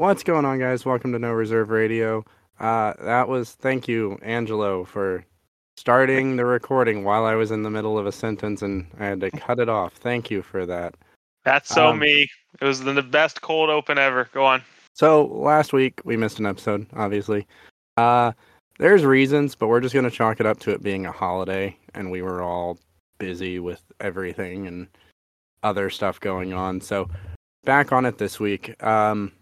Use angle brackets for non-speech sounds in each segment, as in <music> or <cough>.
What's going on, guys? Welcome to No Reserve Radio. Uh, that was thank you, Angelo, for starting the recording while I was in the middle of a sentence and I had to cut it off. Thank you for that. That's so Um, me. It was the best cold open ever. Go on. So last week we missed an episode, obviously. Uh, there's reasons, but we're just gonna chalk it up to it being a holiday, and we were all busy with everything and other stuff going on. So back on it this week. Um,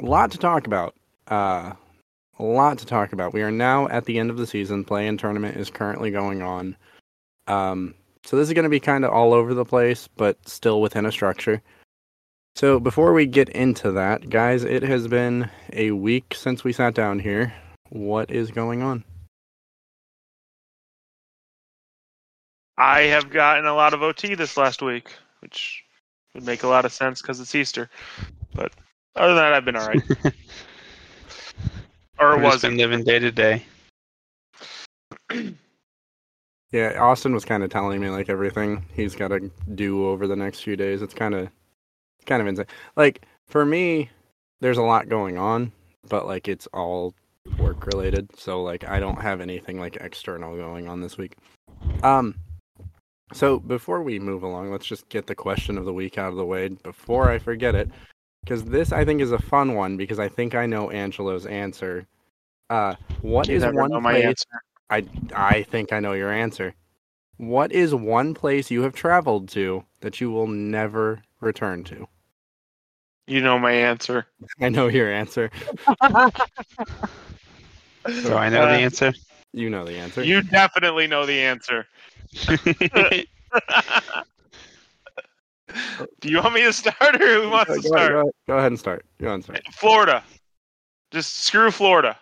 a lot to talk about. Uh, a lot to talk about. We are now at the end of the season. Play-in tournament is currently going on. Um, so this is going to be kind of all over the place, but still within a structure. So before we get into that, guys, it has been a week since we sat down here. What is going on? I have gotten a lot of OT this last week, which would make a lot of sense because it's Easter. But other than that, I've been all right. <laughs> or We've was just it? been living day to day. <clears throat> Yeah, Austin was kind of telling me like everything he's got to do over the next few days. It's kind of kind of insane. Like for me, there's a lot going on, but like it's all work related. So like I don't have anything like external going on this week. Um so before we move along, let's just get the question of the week out of the way before I forget it because this I think is a fun one because I think I know Angelo's answer. Uh what You is one know my place answer. I I think I know your answer. What is one place you have traveled to that you will never return to? You know my answer. <laughs> I know your answer. Do I know Uh, the answer? You know the answer. You definitely know the answer. <laughs> <laughs> <laughs> Do you want me to start or who wants go, to start? go- go ahead and start. Go ahead and start. Florida. Just screw Florida.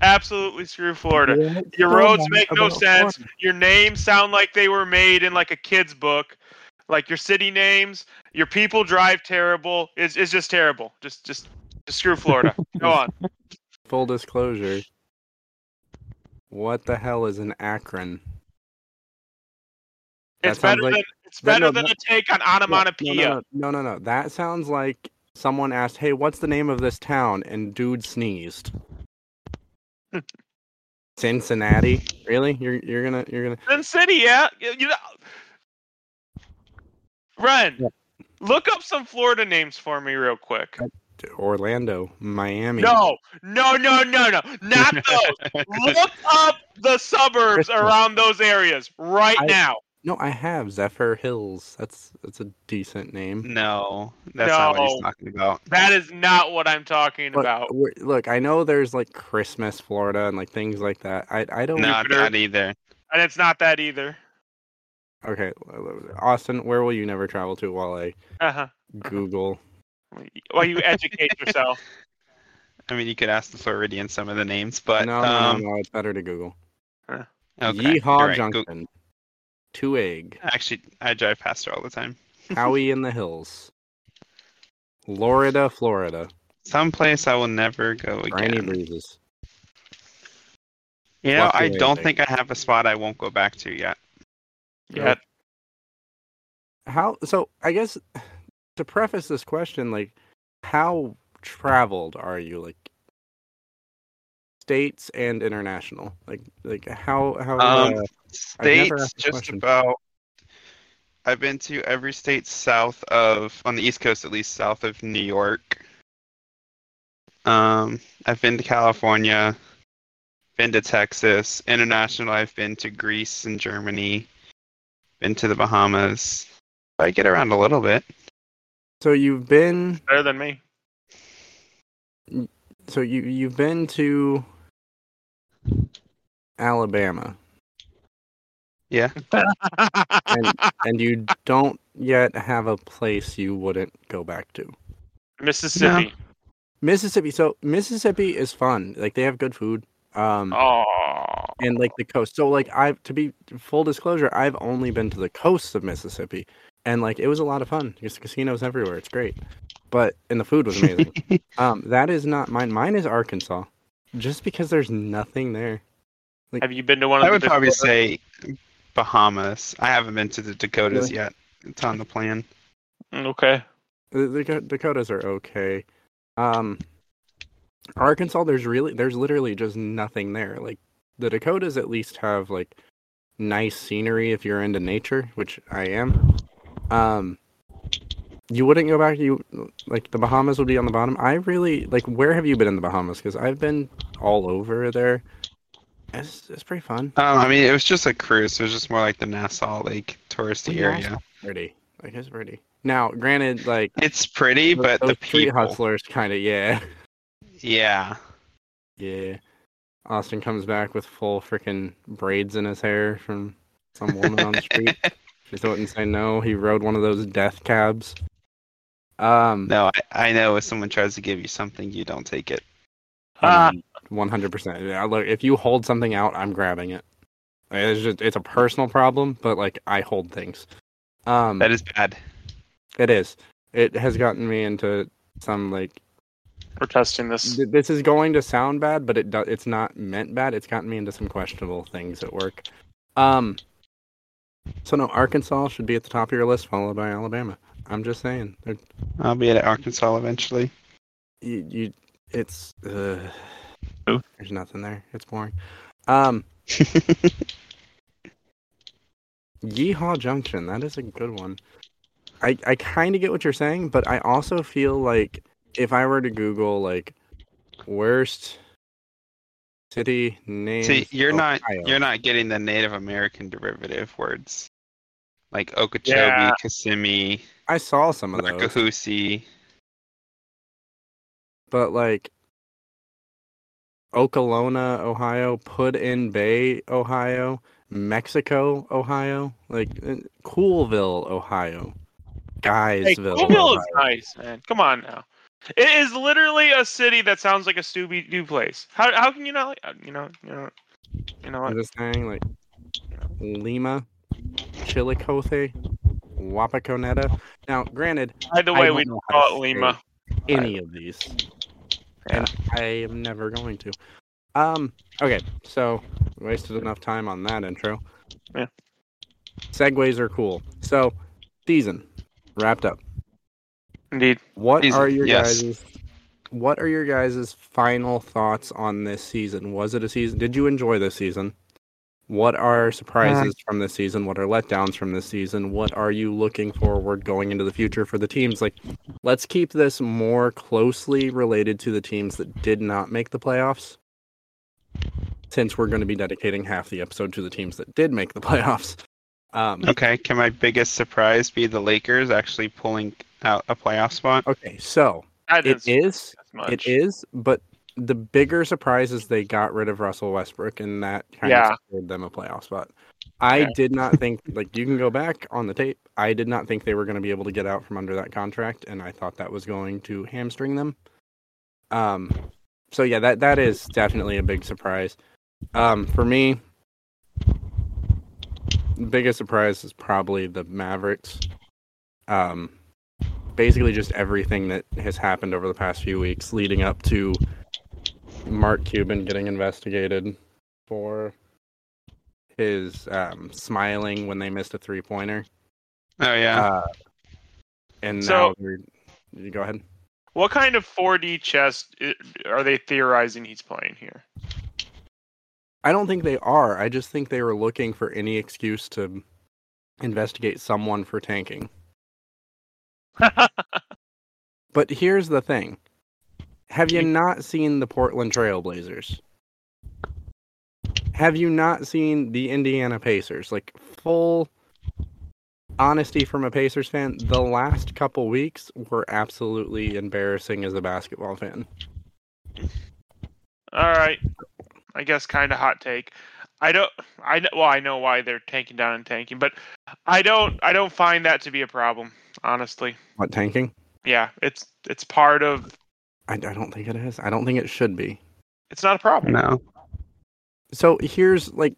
Absolutely screw Florida. Your roads make no sense. Your names sound like they were made in like a kid's book. Like your city names, your people drive terrible. It's, it's just terrible. Just just just screw Florida. Go on. <laughs> Full disclosure. What the hell is an Akron? That It's better like- than it's better no, than that- a take on No, onomatopoeia. No, no, no, no, no. That sounds like someone asked, "Hey, what's the name of this town?" and dude sneezed. <laughs> Cincinnati? Really? You're you're gonna you're gonna Sin City, yeah. You you know, Rehn, Yeah. look up some Florida names for me real quick. Orlando, Miami. No, no, no, no, no, not those. <laughs> look up the suburbs around those areas right I- now. No, I have Zephyr Hills. That's that's a decent name. no, that's not what he's talking about. That is not what I'm talking Look, about. look, I know there's like Christmas, Florida, and like things like that. I I don't. Not Jupiter. that either. And it's not that either. Okay, Austin, where will you never travel to while I Uh-huh. Google? While you educate yourself. <laughs> I mean, you could ask the Floridian some of the names, but no, no, um, no, no, it's better to Google. okay, Yeehaw right. Junction, Go- Two Egg, Actually, I drive past her all the time. Howey in the Hills, Florida, Florida, Someplace I will never go Rainy again. breezes. You know, I don't think I have a spot I won't go back to yet. Yeah. How? So I guess to preface this question, like, how traveled are you? Like, states and international. Like, like how how? Um, uh, States, just question. about. I've been to every state south of, on the East Coast at least, south of New York. Um, I've been to California, been to Texas. International, I've been to Greece and Germany, been to the Bahamas. I get around a little bit. so you've been Better than me. so you you've been to Alabama Yeah. <laughs> and <laughs> and you don't yet have a place you wouldn't go back to. Mississippi. Mississippi. So Mississippi is fun. Like they have good food. Um Oh. and like the coast. So like I've to be full disclosure, I've only been to the coast of Mississippi, and like it was a lot of fun. There's casinos everywhere. It's great, but and the food was amazing. <laughs> um, that is not mine. Mine is Arkansas, just because there's nothing there. Have you been to one of I the would probably say Bahamas. I haven't been to the Dakotas Really? yet. It's on the plan. Mm, Okay. The, the Dakotas are okay. Um, Arkansas, there's really, there's literally just nothing there. Like the Dakotas, at least have like nice scenery if you're into nature, which I am. Um, you wouldn't go back. You like the Bahamas would be on the bottom. I really like. Where have you been in the Bahamas? Because I've been all over there. It's it's pretty fun. Um, I mean, it was just a cruise. It was just more like the Nassau Lake touristy Yeah. area. Pretty. Like it's pretty. Now, granted, like It's pretty, but those the street people. hustlers, kind of yeah, Yeah. yeah. Austin comes back with full freaking braids in his hair from some woman on the street. <laughs> She wouldn't say no. He rode one of those death cabs. Um, No, I, I know if someone tries to give you something, you don't take it. Ah. One hundred percent. Yeah, look, if you hold something out, I'm grabbing it. It's just it's a personal problem, but like I hold things. Um, That is bad. it is. It has gotten me into some like We're testing this. th- this is going to sound bad, but it do- it's not meant bad. It's gotten me into some questionable things at work. Um, so no, Arkansas should be at the top of your list, followed by Alabama. I'm just saying. They're- I'll be at Arkansas eventually. You, you it's uh, Who? there's nothing there. It's boring. Um, <laughs> Yeehaw Junction. That is a good one. I I kind of get what you're saying, but I also feel like if I were to Google like worst city name, See, you're not you're not getting the Native American derivative words like Okeechobee, Yeah. Kissimmee, I saw some of those, Wachahoochee. but like Okolona, Ohio, Put in Bay, Ohio, Mexico, Ohio, like uh, Coolville, Ohio, Hey, Guysville. Coolville is nice, man. Come on now. It is literally a city that sounds like a Scooby Doo place. How how can you not like uh, you know you know you know what? I'm just saying, like Lima, Chillicothe, Wapakoneta. Now, granted, By the way, we know how to call it Lima. any of these, and I am never going to. Um. Okay, so wasted enough time on that intro. Yeah. Segues are cool. So, season wrapped up. Indeed. What Season, are your yes. guys' What are your guys' final thoughts on this season? Was it a season? Did you enjoy this season? What are surprises from this season? What are letdowns from this season? What are you looking forward going into the future for the teams? Like, let's keep this more closely related to the teams that did not make the playoffs, since we're going to be dedicating half the episode to the teams that did make the <laughs> playoffs. Um, Okay, can my biggest surprise be the Lakers actually pulling out a playoff spot? okay, so it is is as much. It is, but the bigger surprise is they got rid of Russell Westbrook, and that kind Yeah. of secured them a playoff spot. I Yeah. did not think, like, you can go back on the tape. I did not think they were going to be able to get out from under that contract, and I thought that was going to hamstring them. Um, so yeah, that that is definitely a big surprise. Um, for me, the biggest surprise is probably the Mavericks. Um, basically just everything that has happened over the past few weeks leading up to Mark Cuban getting investigated for his um, smiling when they missed a three pointer. Oh yeah. Uh, and So- now you go ahead. What kind of 4D chess are they theorizing he's playing here? I don't think they are. I just think they were looking for any excuse to investigate someone for tanking. <laughs> But here's the thing. Have you not seen the Portland Trailblazers? Have you not seen the Indiana Pacers? Like full honesty from a Pacers fan, the last couple weeks were absolutely embarrassing as a basketball fan. All right. I guess kind of hot take. I don't. I well, I know why they're tanking down and tanking, but I don't. I don't find that to be a problem. Honestly, What tanking? yeah, it's it's part of. I, I don't think it is. I don't think it should be. It's not a problem. no. So here's like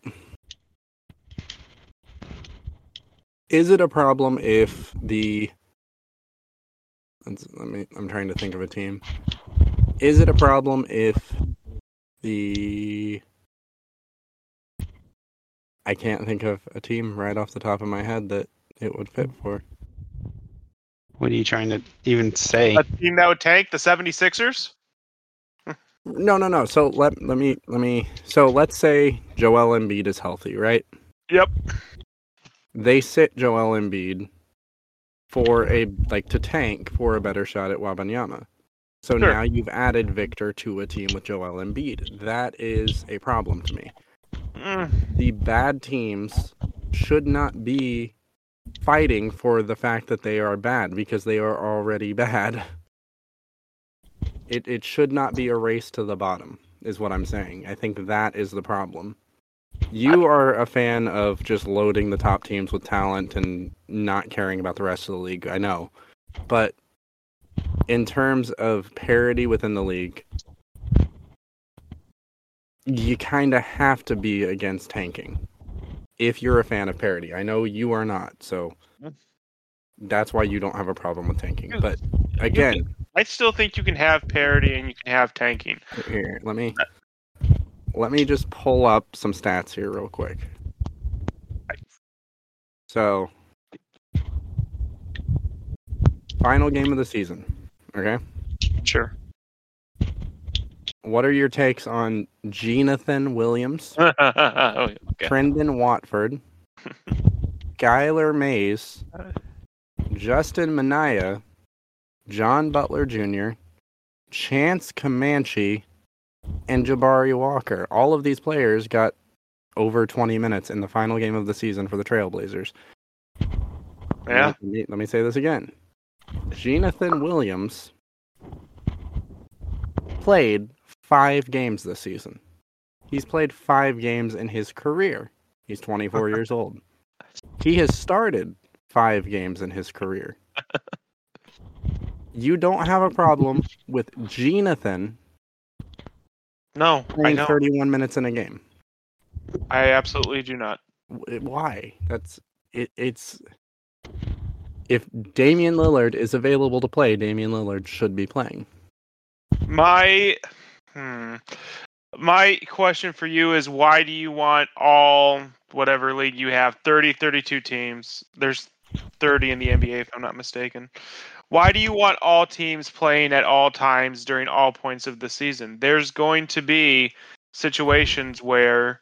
Is it a problem if the let's, let me I'm trying to think of a team. Is it a problem if the I can't think of a team right off the top of my head that it would fit for. What are you trying to even say? A team that would tank the 76ers? No, no, no. So let let me let me. So let's say Joel Embiid is healthy, right? Yep. They sit Joel Embiid for a like to tank for a better shot at Wembanyama. So Sure. now you've added Victor to a team with Joel Embiid. That is a problem to me. Mm, The bad teams should not be fighting for the fact that they are bad because they are already <laughs> bad. It it should not be a race to the bottom, is what I'm saying. I think that is the problem. You are a fan of just loading the top teams with talent and not caring about the rest of the league. I know. But in terms of parity within the league, you kind of have to be against tanking if you're a fan of parody. I know you are not, so that's why you don't have a problem with tanking. But again, I still think you can have parody and you can have tanking. here, let me let me just pull up some stats here real quick. So, final game of the season. Okay, Sure. What are your takes on Jonathan Williams, oh, <laughs> okay. Trendon Watford, <laughs> Skylar Mays, Justin Minaya, John Butler Jr., Chance Comanche, and Jabari Walker. All of these players got over 20 minutes in the final game of the season for the Trailblazers. Yeah. Let me, let me say this again. Jonathan Williams played five games this season. He's played five games in his career. He's 24 <laughs> years old. He has started five games in his career. <laughs> You don't have a problem with Jonathan No, I playing know. 31 minutes in a game. I absolutely do not. Why? That's it. It's if Damian Lillard is available to play, Damian Lillard should be playing. My hmm, my question for you is why do you want all whatever league you have 30 32 teams? There's 30 in the NBA if I'm not mistaken. Why do you want all teams playing at all times during all points of the season? There's going to be situations where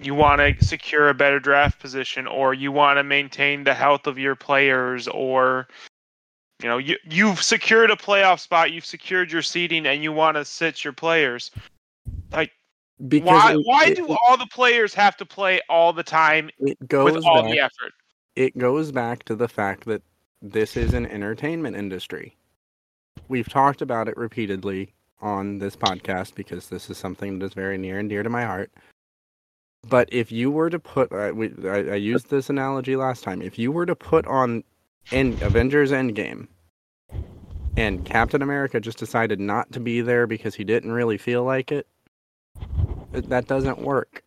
you want to secure a better draft position or you want to maintain the health of your players or you know, you you've secured a playoff spot, you've secured your seating, and you want to sit your players. Because why it- why it, do all the players have to play all the time it goes with all back, the effort? it goes back to the fact that this is an entertainment industry. We've talked about it repeatedly on this podcast because this is something that is very near and dear to my heart. But if you were to put, uh, we, I, I used this analogy last time. If you were to put on End Avengers Endgame, and Captain America just decided not to be there because he didn't really feel like it, that doesn't work.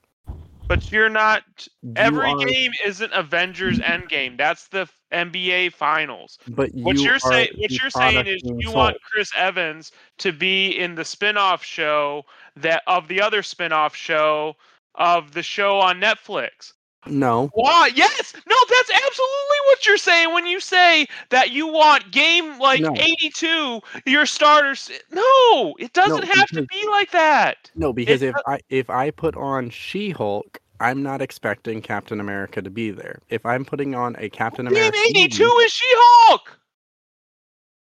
But you're not. You Every are- game isn't Avengers Endgame. That's the NBA Finals. But you What you're are saying, what you're saying is, you sold. want Chris Evans to be in the spin-off show that of the other spin-off show of the show on Netflix. No. Why? Yes. No, that's absolutely what you're saying when you say that you want game like No. 82 your starters. No, it doesn't have to be like that. No, because It if I if I put on She-Hulk, I'm not expecting Captain America to be there. If I'm putting on a Captain America, Game 82 movie- is She-Hulk.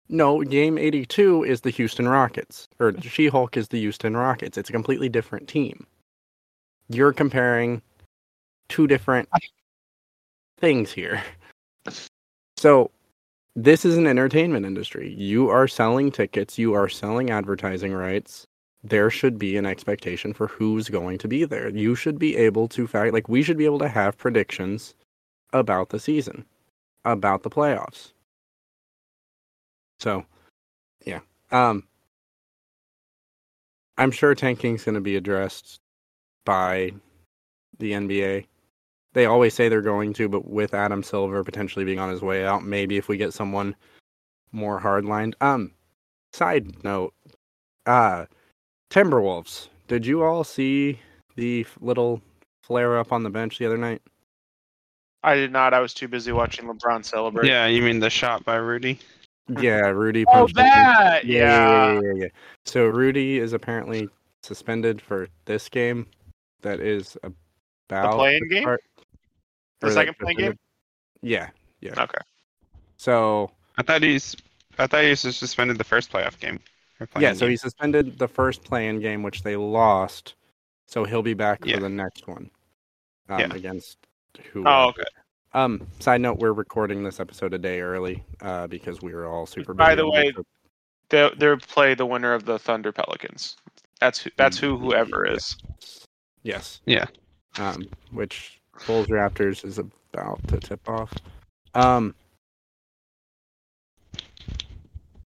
no, Game 82 is the Houston Rockets, or She-Hulk is the Houston Rockets. It's a completely different team. You're comparing two different things here. So, this is an entertainment industry. You are selling tickets, you are selling advertising rights. There should be an expectation for who's going to be there. You should be able to fact like we should be able to have predictions about the season, about the playoffs. So, yeah. Um I'm sure tanking's going to be addressed by the NBA. They always say they're going to, but with Adam Silver potentially being on his way out, maybe if we get someone more hardlined. Um, side note, uh, Timberwolves. Did you all see the little flare up on the bench the other night? I did not. I was too busy watching LeBron celebrate. Yeah, you mean the shot by Rudy? Yeah, Rudy. Oh, punched that. Yeah, Yeah. yeah, yeah, yeah, yeah. So Rudy is apparently suspended for this game. That is about playing game? start- The or that second playing game. Yeah, yeah. Okay. So I thought he's. I thought he was suspended the first playoff game. yeah, playing so game. he suspended the first play-in game, which they lost. So he'll be back Yeah. for the next one um, Yeah. against who? Oh, okay. Um, side note: We're recording this episode a day early uh, because we were all super. By busy the way, this. They they play the winner of the Thunder Pelicans. That's who. That's who whoever is. yes, Yeah. um, which Bulls Raptors is about to tip off. Um,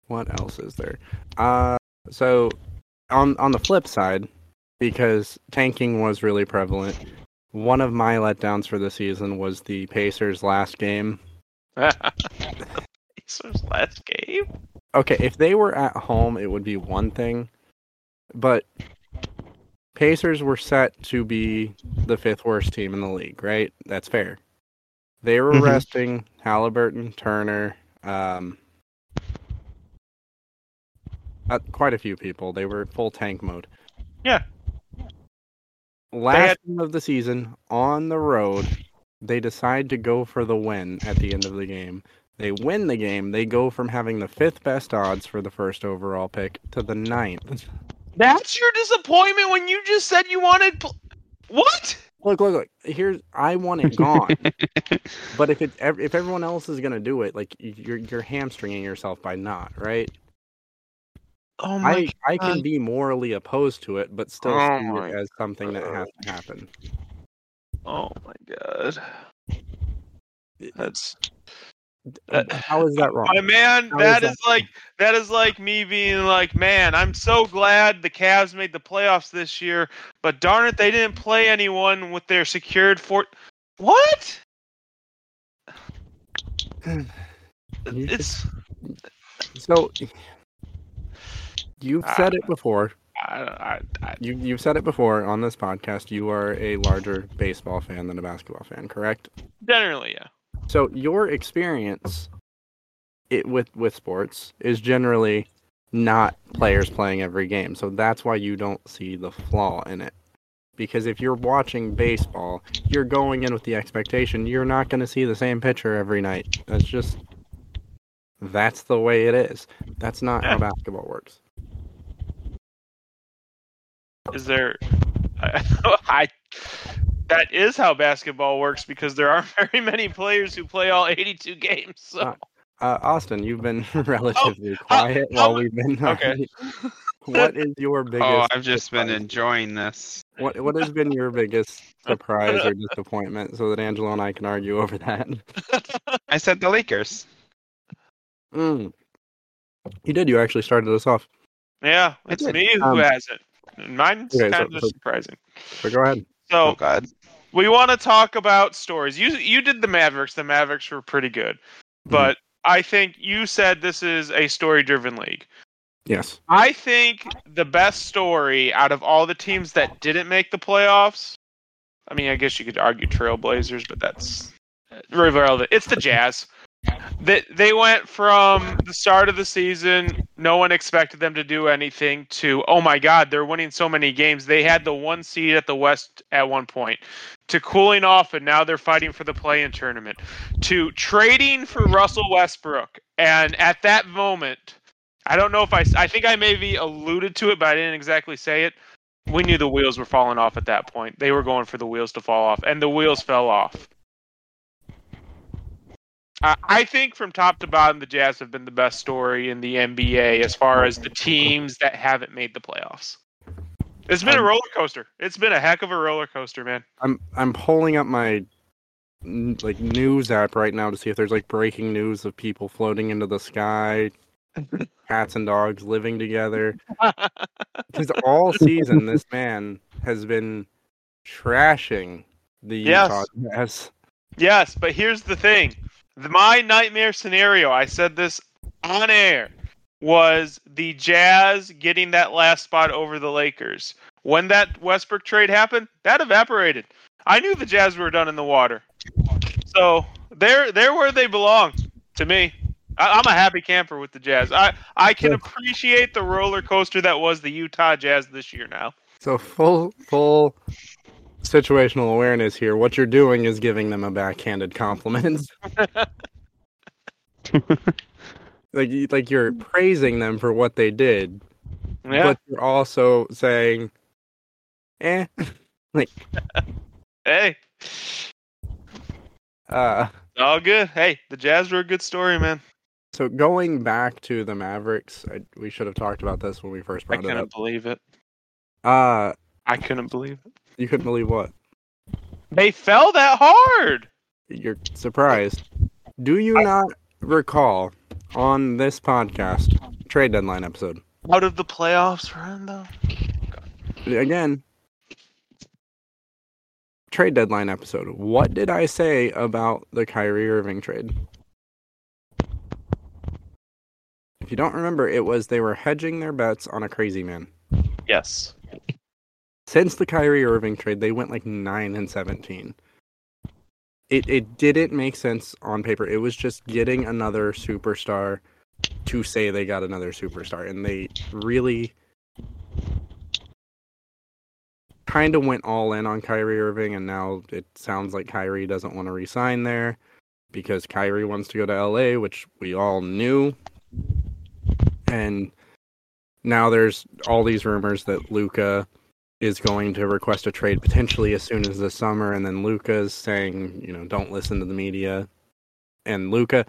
what else is there? Uh, so on on the flip side, because tanking was really prevalent, one of my letdowns for the season was the Pacers' last game. <laughs> Pacers last game. Okay, if they were at home, it would be one thing, but Pacers were set to be the fifth worst team in the league, right? That's fair. They were Mhm. resting Halliburton, Turner, um, uh, quite a few people. They were full tank mode. Yeah. Last had- game of the season on the road, they decide to go for the win at the end of the game. They win the game. They go from having the fifth best odds for the first overall pick to the ninth. That's your disappointment when you just said you wanted. Pl- what? Look, look, look. Here's I want it gone. <laughs> but if it if everyone else is gonna do it, like you're you're hamstringing yourself by not, right? Oh I I God. can be morally opposed to it, but still Oh see it as something that has to happen. Oh my god. That's Uh, How is that wrong? my man. How That is is that- like that is like me being like, man, I'm so glad the Cavs made the playoffs this year, but darn it, they didn't play anyone with their secured fort. What? <sighs> It's So you've said it before. I, I, I, You you've said it before on this podcast. You are a larger baseball fan than a basketball fan, correct? generally, yeah. So your experience it with with sports is generally not players playing every game. So that's why you don't see the flaw in it. Because if you're watching baseball, you're going in with the expectation you're not going to see the same pitcher every night. That's just that's the way it is. That's not how Yeah. basketball works. Is there? <laughs> I that is how basketball works because there aren't <laughs> very many players who play all 82 games. So. Uh, Uh, Austin, you've been <laughs> relatively quiet how while we've been. Okay. <laughs> what is your biggest? oh, I've just been surprise? enjoying this. What What has been your biggest surprise or disappointment, so that Angelo and I can argue over that? I said the Lakers. Mm. You did. You actually started us off. Yeah, it's me who Um, hasn't. Mine's okay, kind so- of so- surprising. So go ahead. Oh So God. We want to talk about stories. You you did the Mavericks. The Mavericks were pretty good, Mm-hmm. but I think you said this is a story-driven league. Yes. I think the best story out of all the teams that didn't make the playoffs. I mean, I guess you could argue Trailblazers, but that's irrelevant. It's the Jazz. They they went from the start of the season, no one expected them to do anything, to oh my god, they're winning so many games. They had the one seed at the West at one point, to cooling off, and now they're fighting for the play-in tournament, to trading for Russell Westbrook, and at that moment, I don't know if I I think I maybe alluded to it, but I didn't exactly say it. We knew the wheels were falling off at that point. They were going for the wheels to fall off, and the wheels fell off. I I think from top to bottom, the Jazz have been the best story in the NBA as far as the teams that haven't made the playoffs. It's been a Um, roller coaster. It's been a heck of a roller coaster, man. I'm I'm pulling up my like news app right now to see if there's like breaking news of people floating into the sky, <laughs> cats and dogs living together. <laughs> Because all season, this man has been trashing the Yes. Utah Jazz. Yes, but here's the thing. My nightmare scenario, I said this on air, was the Jazz getting that last spot over the Lakers. When that Westbrook trade happened, that evaporated. I knew the Jazz were done in the water. So they're they're where they belong to me. I, I'm a happy camper with the Jazz. I I can appreciate the roller coaster that was the Utah Jazz this year. Now, So full full situational awareness here. What you're doing is giving them a backhanded compliment. <laughs> <laughs> like you- like you're praising them for what they did, yeah, but you're also saying, "Eh." <laughs> like, hey, Uh, all good. Hey, the Jazz were a good story, man. so going back to the Mavericks, I, we should have talked about this when we first I brought it up. I couldn't up. believe it. Uh, I couldn't believe it. you couldn't believe what? They fell that hard. You're surprised. Do you not recall on this podcast. Trade deadline episode? Out of the playoffs run, again. Trade deadline episode. What did i say about the Kyrie Irving trade? If you don't remember it was they were hedging their bets on a crazy man. Yes. since the Kyrie Irving trade they went like 9 and 17 it it didn't make sense on paper it was just getting another superstar to say they got another superstar and they really kind of went all in on Kyrie Irving, and now it sounds like Kyrie doesn't want to resign there because Kyrie wants to go to LA, which we all knew. And now there's all these rumors that Luka is going to request a trade potentially as soon as the summer, and then Luka's saying, you know, don't listen to the media. And Luka,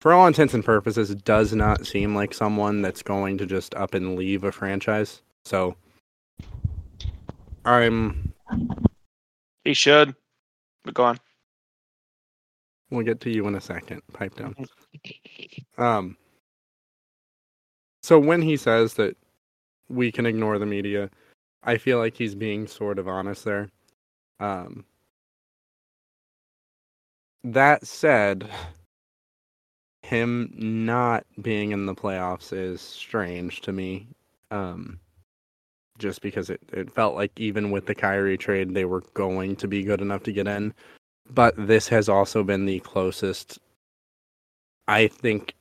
for all intents and purposes, does not seem like someone that's going to just up and leave a franchise. So I'm He should. But go on. We'll get to you in a second. Pipe down. Um. So when he says that we can ignore the media, I feel like he's being sort of honest there. Um. That said, him not being in the playoffs is strange to me. Um. Just because it, it felt like even with the Kyrie trade, they were going to be good enough to get in but this has also been the closest i think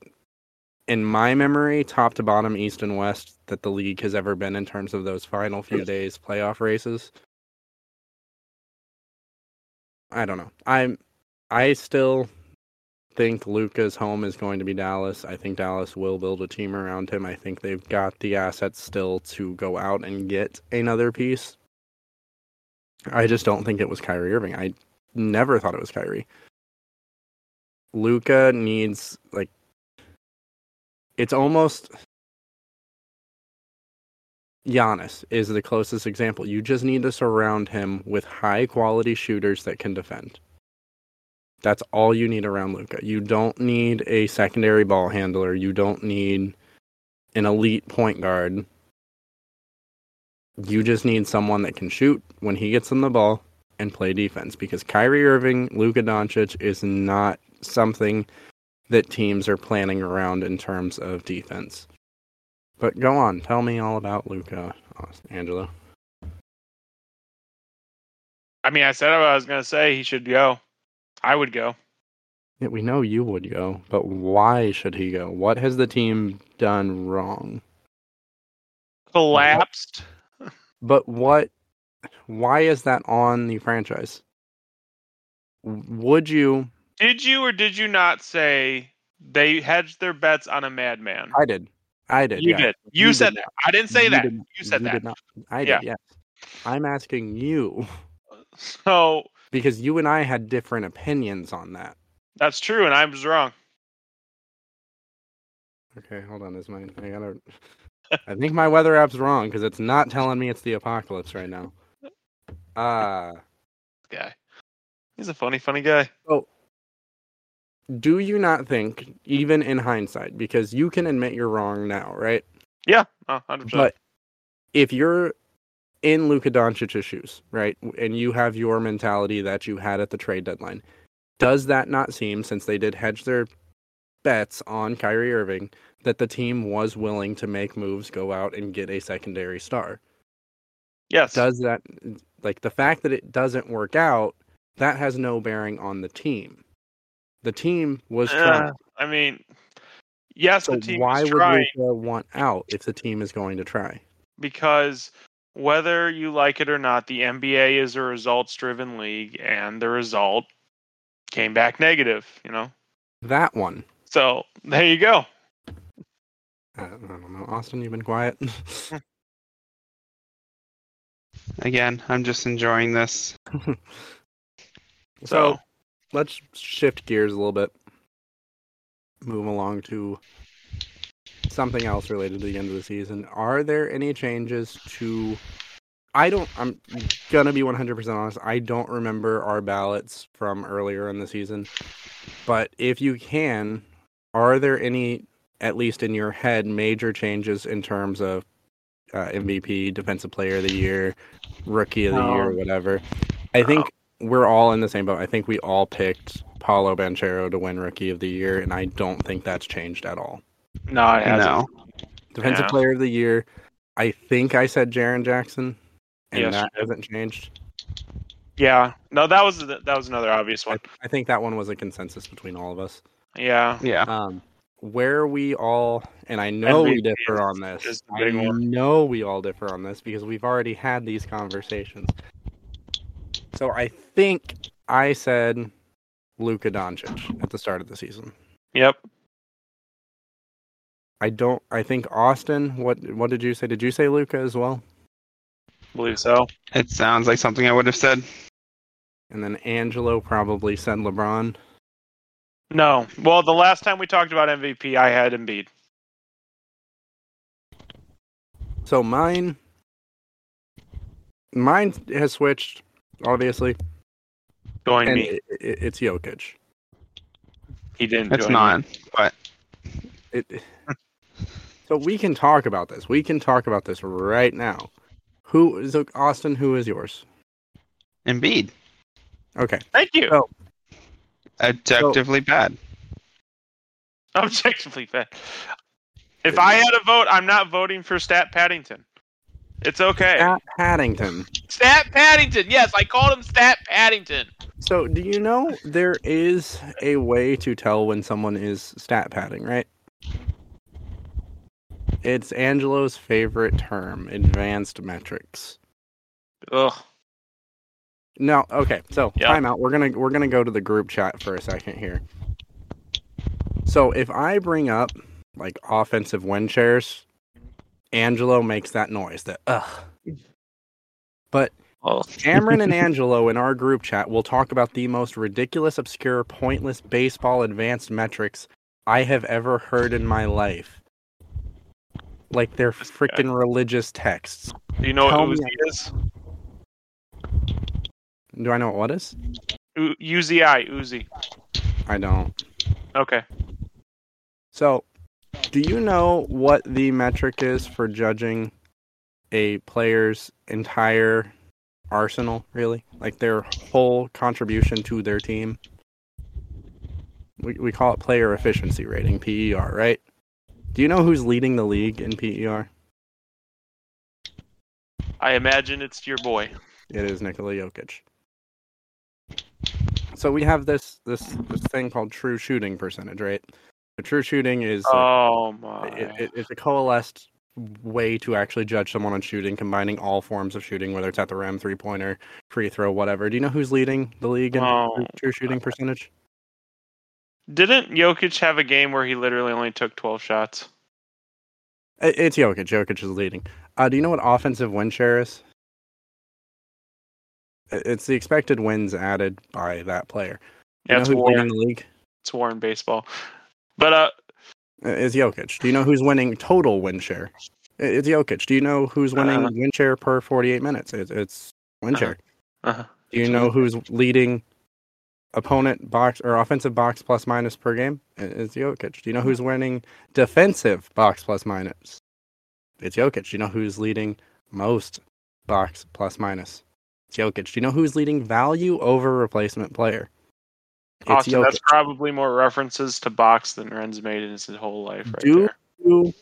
in my memory top to bottom east and west that the league has ever been in terms of those final few days playoff races i don't know i'm i still think Luka's home is going to be Dallas. I think Dallas will build a team around him. I think they've got the assets still to go out and get another piece. I just don't think it was Kyrie Irving. I never thought it was Kyrie. Luka needs like it's almost Giannis is the closest example. You just need to surround him with high quality shooters that can defend. That's all you need around Luka. You don't need a secondary ball handler. You don't need an elite point guard. You just need someone that can shoot when he gets in the ball and play defense because Kyrie Irving, Luka Doncic is not something that teams are planning around in terms of defense. But go on, tell me all about Luka, Angelo. I mean, I said what I was going to say. He should go. I would go. Yeah, we know you would go, but why should he go? What has the team done wrong? Collapsed. <laughs> But what? Why is that on the franchise? Would you? Did you or did you not say they hedged their bets on a madman? I did. I did. you yeah. did. You, You said did that. I didn't say You that. did- you said that. did not. I Yeah. did. Yes. I'm asking you <laughs> So because you and I had different opinions on that. that's true, and I was wrong. Okay, hold on. Is my I gotta? I think my weather app's wrong because it's not telling me it's the apocalypse right now. <laughs> Uh Guy. He's a funny, funny guy. Do you not think, even in hindsight, because you can admit you're wrong now, right? Yeah, oh, 100%. But if you're in Luka Doncic's shoes, right, and you have your mentality that you had at the trade deadline, does that not seem, since they did hedge their bets on Kyrie Irving, that the team was willing to make moves, go out and get a secondary star? yes. Does that, like, the fact that it doesn't work out, that has no bearing on the team. The team was Uh, trying. I mean, yes, So the team why is would trying Luka want out if the team is going to try? because whether you like it or not, the NBA is a results-driven league, and the result came back negative. You know, That one. so there you go. I don't, I don't know. Austin, you've been quiet. <laughs> Again, I'm just enjoying this. <laughs> so let's shift gears a little bit. Move along to something else related to the end of the season. Are there any changes to? I don't. I'm gonna be 100% honest. I don't remember our ballots from earlier in the season, but if you can, are there any, at least in your head, major changes in terms of uh, MVP, Defensive Player of the Year, Rookie of the Year, Um, whatever? I think we're all in the same boat. I think we all picked Paolo Banchero to win Rookie of the Year, and I don't think that's changed at all. No, it hasn't. No. Defensive Yeah. Player of the Year, I think I said Jaren Jackson, and Yes, that you hasn't changed. Yeah, no, that was that was another obvious one. I think that one was a consensus between all of us. Yeah, Yeah. Um, where we all, and I know we differ is- on this. is I know we all differ on this because we've already had these conversations. So I think I said Luka Doncic at the start of the season. yep. I don't. I think Austin. What What did you say? Did you say Luka as well? I believe so. It sounds like something I would have said. And then Angelo probably said LeBron. No, well, the last time we talked about MVP, I had Embiid. So mine, mine has switched, obviously, Join and me. it, it, it's Jokic. He didn't. It's join not. But It, <laughs> so we can talk about this. We can talk about this right now. Who is Austin? Who is yours? Embiid, Okay, Thank you. So- objectively bad. Objectively bad. If I had a vote, I'm not voting for Stat Paddington. It's okay. Pat Paddington. Stat Paddington. Yes, I called him Stat Paddington. So do you know there is a way to tell when someone is stat padding, right? It's Angelo's favorite term, advanced metrics. Ugh. No, okay. So Yeah. time out. We're gonna we're gonna go to the group chat for a second here. So if I bring up like offensive win shares, Angelo makes that noise. That ugh. But <laughs> Oh. Cameron and <laughs> Angelo in our group chat will talk about the most ridiculous, obscure, pointless baseball advanced metrics I have ever heard in my life. Like they're freaking religious texts. Do you know Tell what Uzi is? Do I know what is? U- UZI. Uzi. I don't. Okay. So, do you know what the metric is for judging a player's entire arsenal, really? Like their whole contribution to their team? We, we call it player efficiency rating, PER, right? Do you know who's leading the league in PER? I imagine it's your boy. It is Nikola Jokic. So we have this this this thing called true shooting percentage, right? The true shooting is Oh my. it, it, it's a coalesced way to actually judge someone on shooting, combining all forms of shooting, whether it's at the rim, three pointer, free throw, whatever. Do you know who's leading the league in Oh, true- shooting percentage? Didn't Jokic have a game where he literally only took 12 shots? I- It's Jokic. Jokic is leading. Uh, do you know what offensive win share is? It's the expected wins added by that player. Do Yeah, it's who's war. leading the league? It's war in baseball. But uh, is Jokic. Do you know who's winning total win share? It's Jokic. Do you know who's winning Uh. win share per 48 minutes? It's, it's win Uh-huh. share. uh Do you know who's leading opponent box or offensive box plus minus per game? It- It's Jokic. Do you know who's winning defensive box plus minus? It's Jokic. Do you know who's leading most box plus minus? It's Jokic. Do you know who's leading value over replacement player? It's Austin, that's probably more references to box than Rehn's made in his whole life, right Do there. you,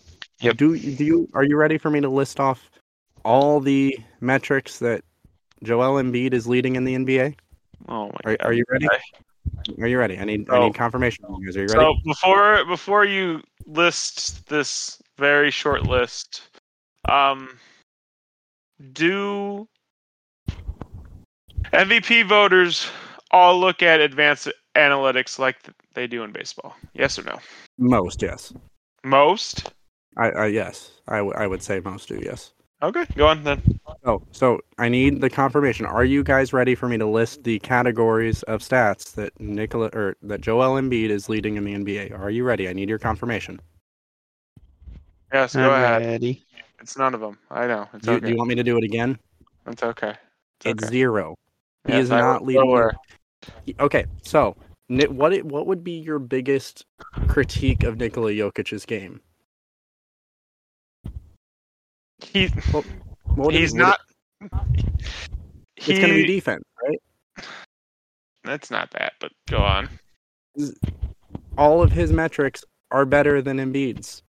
Yep. do do you are you ready for me to list off all the metrics that Joel Embiid is leading in the NBA? Oh my Are, god. are you ready? Are you ready? I need I Oh. need confirmation. from you guys. Are you ready? So before before you list this very short list, um, do MVP voters all look at advanced analytics like they do in baseball? Yes or no? most, yes. Most. I, I yes. I, w- I would say most do. Yes. Okay, go on then. Oh, so I need the confirmation. Are you guys ready for me to list the categories of stats that Nikola or that Joel Embiid is leading in the NBA? Are you ready? I need your confirmation. Yes, go I'm ahead. ready. It's none of them. I know. It's Do, you- okay. do you want me to do it again? It's okay. It's It's okay. zero. He Yes, is I not leading. aware. Okay, so Ni- what it, what would be your biggest critique of Nikola Jokic's game? He, What would it- he's it- not. It's going to be defense, right? that's not that, but go on. All of his metrics are better than Embiid's.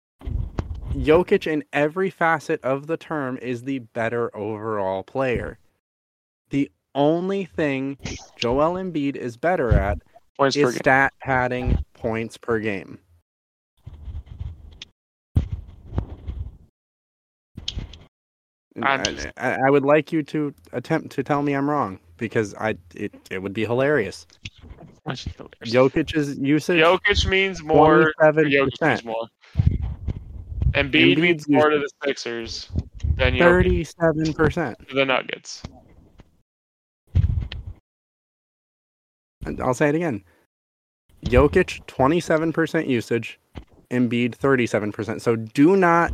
Jokic, in every facet of the term, is the better overall player. The only thing Joel Embiid is better at Points per is game. stat padding points per game. I, I would like you to attempt to tell me I'm wrong because I it, it would be hilarious. Jokic's usage Jokic means more. seven Jokic means more. Embiid means more to the Sixers than thirty-seven percent. to the Nuggets. And I'll say it again. Jokic twenty-seven percent usage, Embiid thirty-seven percent. So do not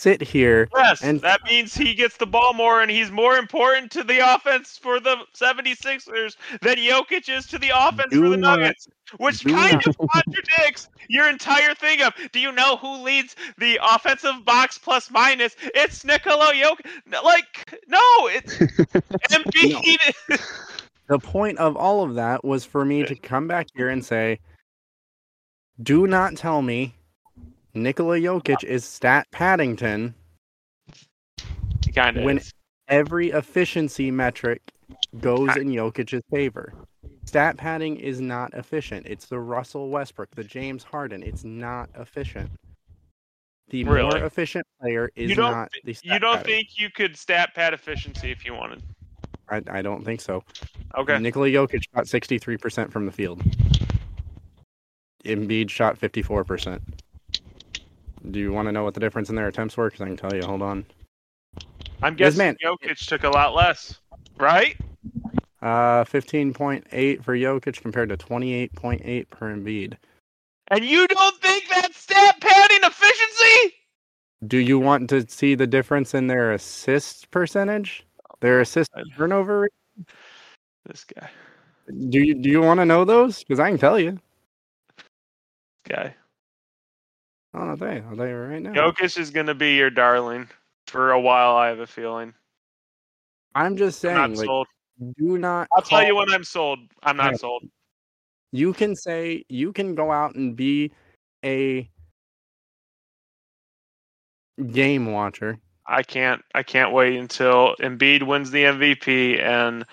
sit here Yes, And- that means he gets the ball more and he's more important to the offense for the 76ers than Jokic is to the offense for the not- Nuggets, which kind not- of contradicts your entire thing of do you know who leads the offensive box plus minus? It's Nikola Jokic. Like, no, it's <laughs> Embiid. <laughs> the point of all of that was for me to come back here and say, do not tell me Nikola Jokic is stat Paddington kind of When- is. every efficiency metric goes in Jokic's favor. Stat padding is not efficient. It's the Russell Westbrook, the James Harden. It's not efficient. The more efficient player is You don't not the You don't padding. think you could stat pad efficiency if you wanted? I, I don't think so. Okay. Nikola Jokic shot 63% from the field. Embiid shot 54%. Do you want to know what the difference in their attempts were? Because I can tell you. Hold on. I'm guessing man- Jokic took a lot less, right? Uh, 15.8 for Jokic compared to 28.8 per Embiid. And you don't think that's stat padding efficiency? Do you want to see the difference in their assist percentage? Their assist <laughs> turnover rate? This guy. Do you do you want to know those? Because I can tell you. Guy. Oh, I'll tell you. I'll tell you right now. Jokic is gonna be your darling for a while. I have a feeling. I'm just saying. I'm not like, sold. do not. I'll tell you when I'm sold. I'm not Yeah. sold. you can say you can go out and be a game watcher. I can't. I can't wait until Embiid wins the MVP and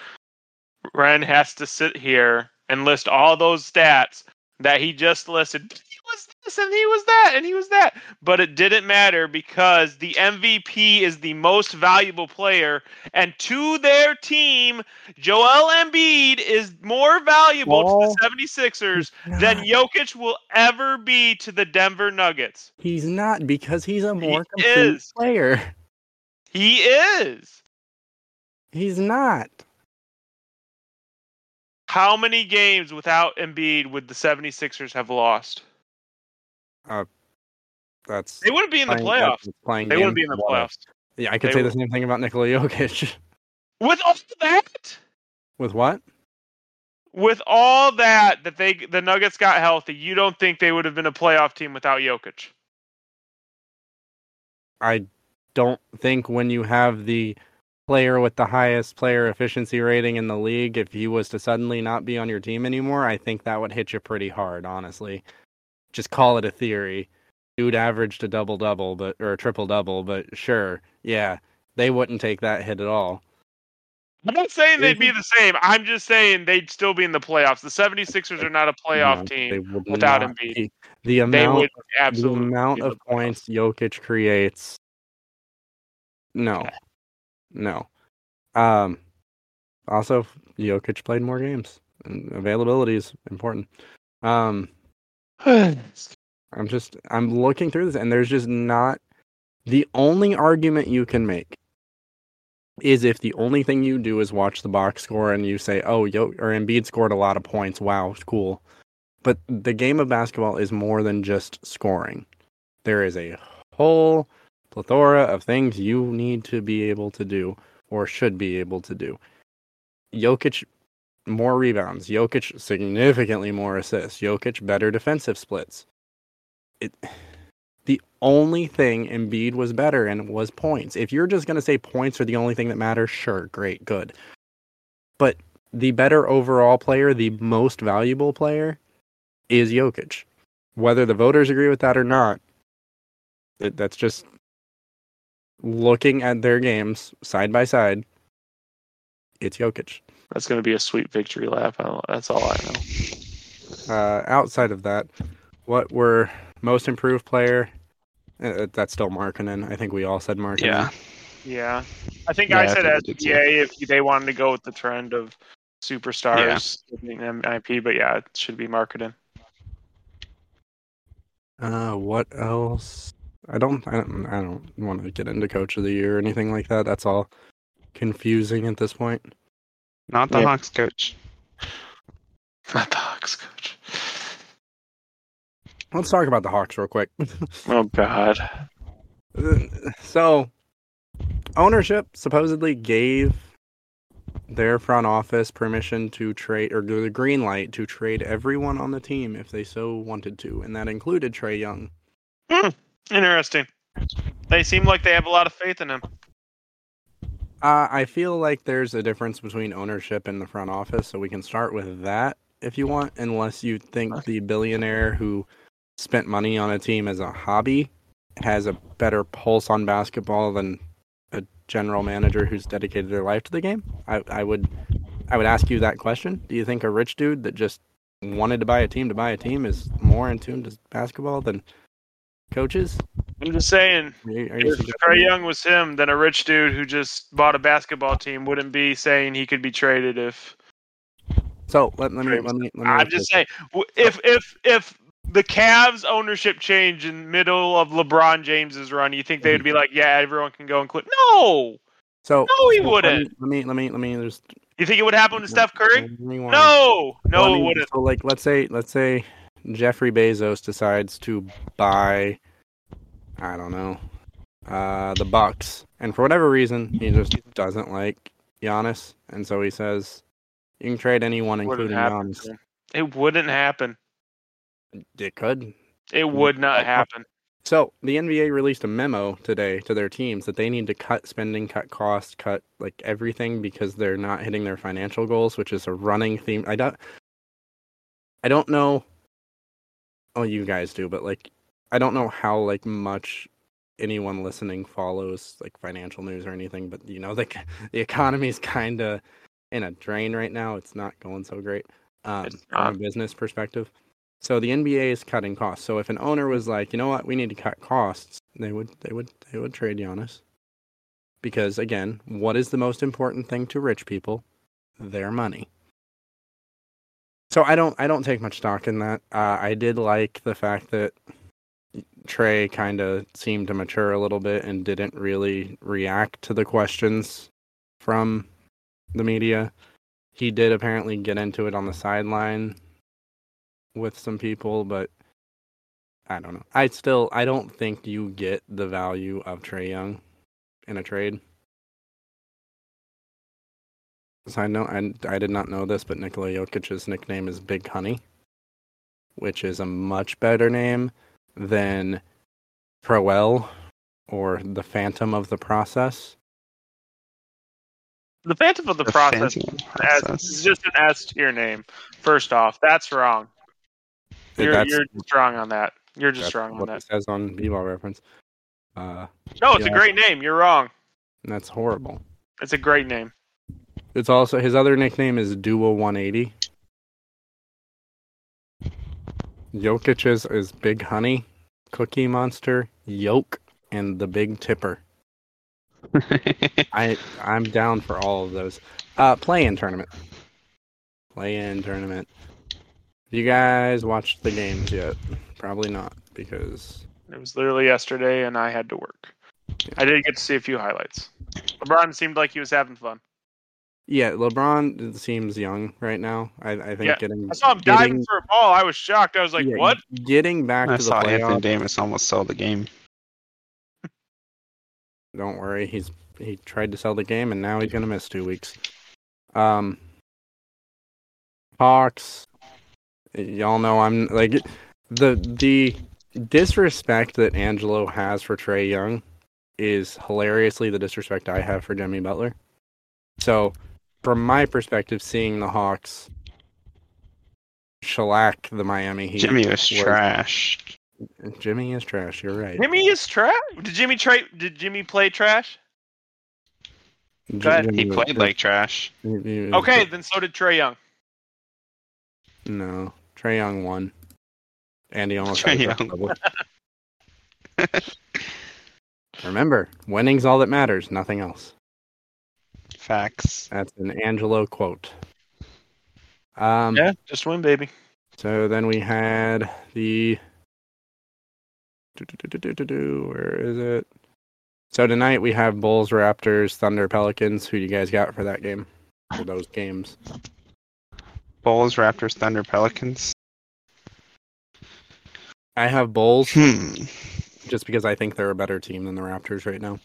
Rehn has to sit here and list all those stats that he just listed. He was this and he was that and he was that, but it didn't matter because the MVP is the most valuable player, and to their team, Joel Embiid is more valuable to the 76ers than. Jokic will ever be to the Denver Nuggets. He's not because he's a more He complete is. player. He is. He's not. How many games without Embiid would the 76ers have lost? Uh, That's They wouldn't be in the playing- playoffs. playing They wouldn't be in the of playoffs. Yeah, I could They say would- the same thing about Nikola Jokic. <laughs> With all that, With what? with all that that they the Nuggets got healthy, you don't think they would have been a playoff team without Jokic? I don't think when you have the player with the highest player efficiency rating in the league, if he was to suddenly not be on your team anymore, I think that would hit you pretty hard, honestly. Just call it a theory. Dude averaged a double double, but or a triple double, but sure, yeah, they wouldn't take that hit at all. I'm not saying they'd be the same. I'm just saying they'd still be in the playoffs. The 76ers are not a playoff No, team. without Embiid. be. The amount the amount of points Jokic creates. No, no. Um. Also, Jokic played more games, and availability is important. Um. I'm just I'm looking through this, and there's just not the only argument you can make is if the only thing you do is watch the box score and you say, "Oh, Yo or Embiid scored a lot of points. Wow, cool." But the game of basketball is more than just scoring. There is a whole plethora of things you need to be able to do or should be able to do. Jokic more rebounds, Jokic significantly more assists, Jokic better defensive splits. It <sighs> the only thing Embiid was better in was points. If you're just going to say points are the only thing that matters, sure, great, good. But the better overall player, the most valuable player, is Jokic. Whether the voters agree with that or not, it, that's just looking at their games side by side. It's Jokic. That's going to be a sweet victory lap. That's all I know. Uh, outside of that, what were most improved player? Uh, that's still Markkanen. I think we all said Markkanen. Yeah. Yeah, I think Yeah, I I said think I did. SGA if they wanted to go with the trend of superstars getting MIP, but yeah, it should be marketing. Uh, what else? I don't, I don't, I don't want to get into coach of the year or anything like that. That's all confusing at this point. Not the Yeah. Hawks coach. Not the Hawks coach. Let's talk about the Hawks real quick. <laughs> Oh God. so, ownership supposedly gave their front office permission to trade or the green light to trade everyone on the team if they so wanted to, and that included Trae Young. Hmm. Interesting. They seem like they have a lot of faith in him. Uh, I feel like there's a difference between ownership and the front office, so we can start with that if you want, unless you think the billionaire who spent money on a team as a hobby has a better pulse on basketball than a general manager who's dedicated their life to the game. I, I would I would ask you that question. Do you think a rich dude that just wanted to buy a team to buy a team is more in tune to basketball than coaches? I'm just saying, if Trae? Young was him, then a rich dude who just bought a basketball team wouldn't be saying he could be traded if So let, let me let me let me. I'm just saying, if if if the Cavs ownership change in middle of LeBron James's run, you think they would be like, yeah, everyone can go and quit? No, So no, he so wouldn't. Let me let me let me just You think it would happen to Steph Curry? No, no, it wouldn't. So like let's say let's say Jeffrey Bezos decides to buy I don't know uh the Bucks and for whatever reason he just doesn't like Giannis and so he says you can trade anyone including happen. Giannis. It wouldn't happen. It could. It would not happen. So the NBA released a memo today to their teams that they need to cut spending, cut costs, cut like everything because they're not hitting their financial goals, which is a running theme. I don't, I don't know. Oh, you guys do, but like, I don't know how like much anyone listening follows like financial news or anything. But you know, the <laughs> the economy's kind of in a drain right now. It's not going so great um, from a business perspective. So the NBA is cutting costs. So if an owner was like, you know what, we need to cut costs, they would they would they would trade Giannis. Because again, what is the most important thing to rich people? Their money. So I don't I don't take much stock in that. Uh, I did like the fact that Trae kind of seemed to mature a little bit and didn't really react to the questions from the media. He did apparently get into it on the sideline with some people, but I don't know. I still I don't think you get the value of Trae Young in a trade. Side note, I, I did not know this, but Nikola Jokic's nickname is Big Honey, which is a much better name than Proel or the Phantom of the Process. The Phantom of the, The process, Phantom process. is just an S tier name. First off, that's wrong. You're, That's- you're just wrong on that. You're just that's wrong on what that. it says on b-ball reference. Uh, No, it's a great name. You're wrong. that's horrible. It's a great name. It's also his other nickname is Duo 180. Jokic's is Big Honey, Cookie Monster, Yolk, and the Big Tipper. <laughs> I I'm down for all of those. Uh, play-in tournament. Play-in tournament. You guys watched the games yet? Probably not because It was literally yesterday, and I had to work. I did get to see a few highlights. LeBron seemed like he was having fun. Yeah, LeBron seems young right now. I I think Yeah, getting I saw him getting, diving for a ball. I was shocked. I was like, yeah, "What?" Getting back I to the saw Anthony. Davis almost sell the game. Don't worry, he's he tried to sell the game and now he's gonna miss two weeks. Um, Hawks, y'all know I'm like the the disrespect that Angelo has for Trae Young is hilariously the disrespect I have for Jimmy Butler. So, from my perspective, seeing the Hawks shellac the Miami Heat, Jimmy was was- trash. Jimmy is trash. You're right. Jimmy is trash. Did Jimmy tra- Did Jimmy play trash? Go ahead. He played like trash. he- he Okay, then so did Trae Young. No, Trae Young won, and he almost Trae had Young. <laughs> Remember, winning's all that matters, nothing else. Facts. That's an Angelo quote. Um, Yeah, just win, baby. So then we had the. Where is it? So tonight we have Bulls, Raptors, Thunder, Pelicans. Who do you guys got for that game? For those games. Bulls, Raptors, Thunder, Pelicans. I have Bulls. Hmm. just because I think they're a better team than the Raptors right now.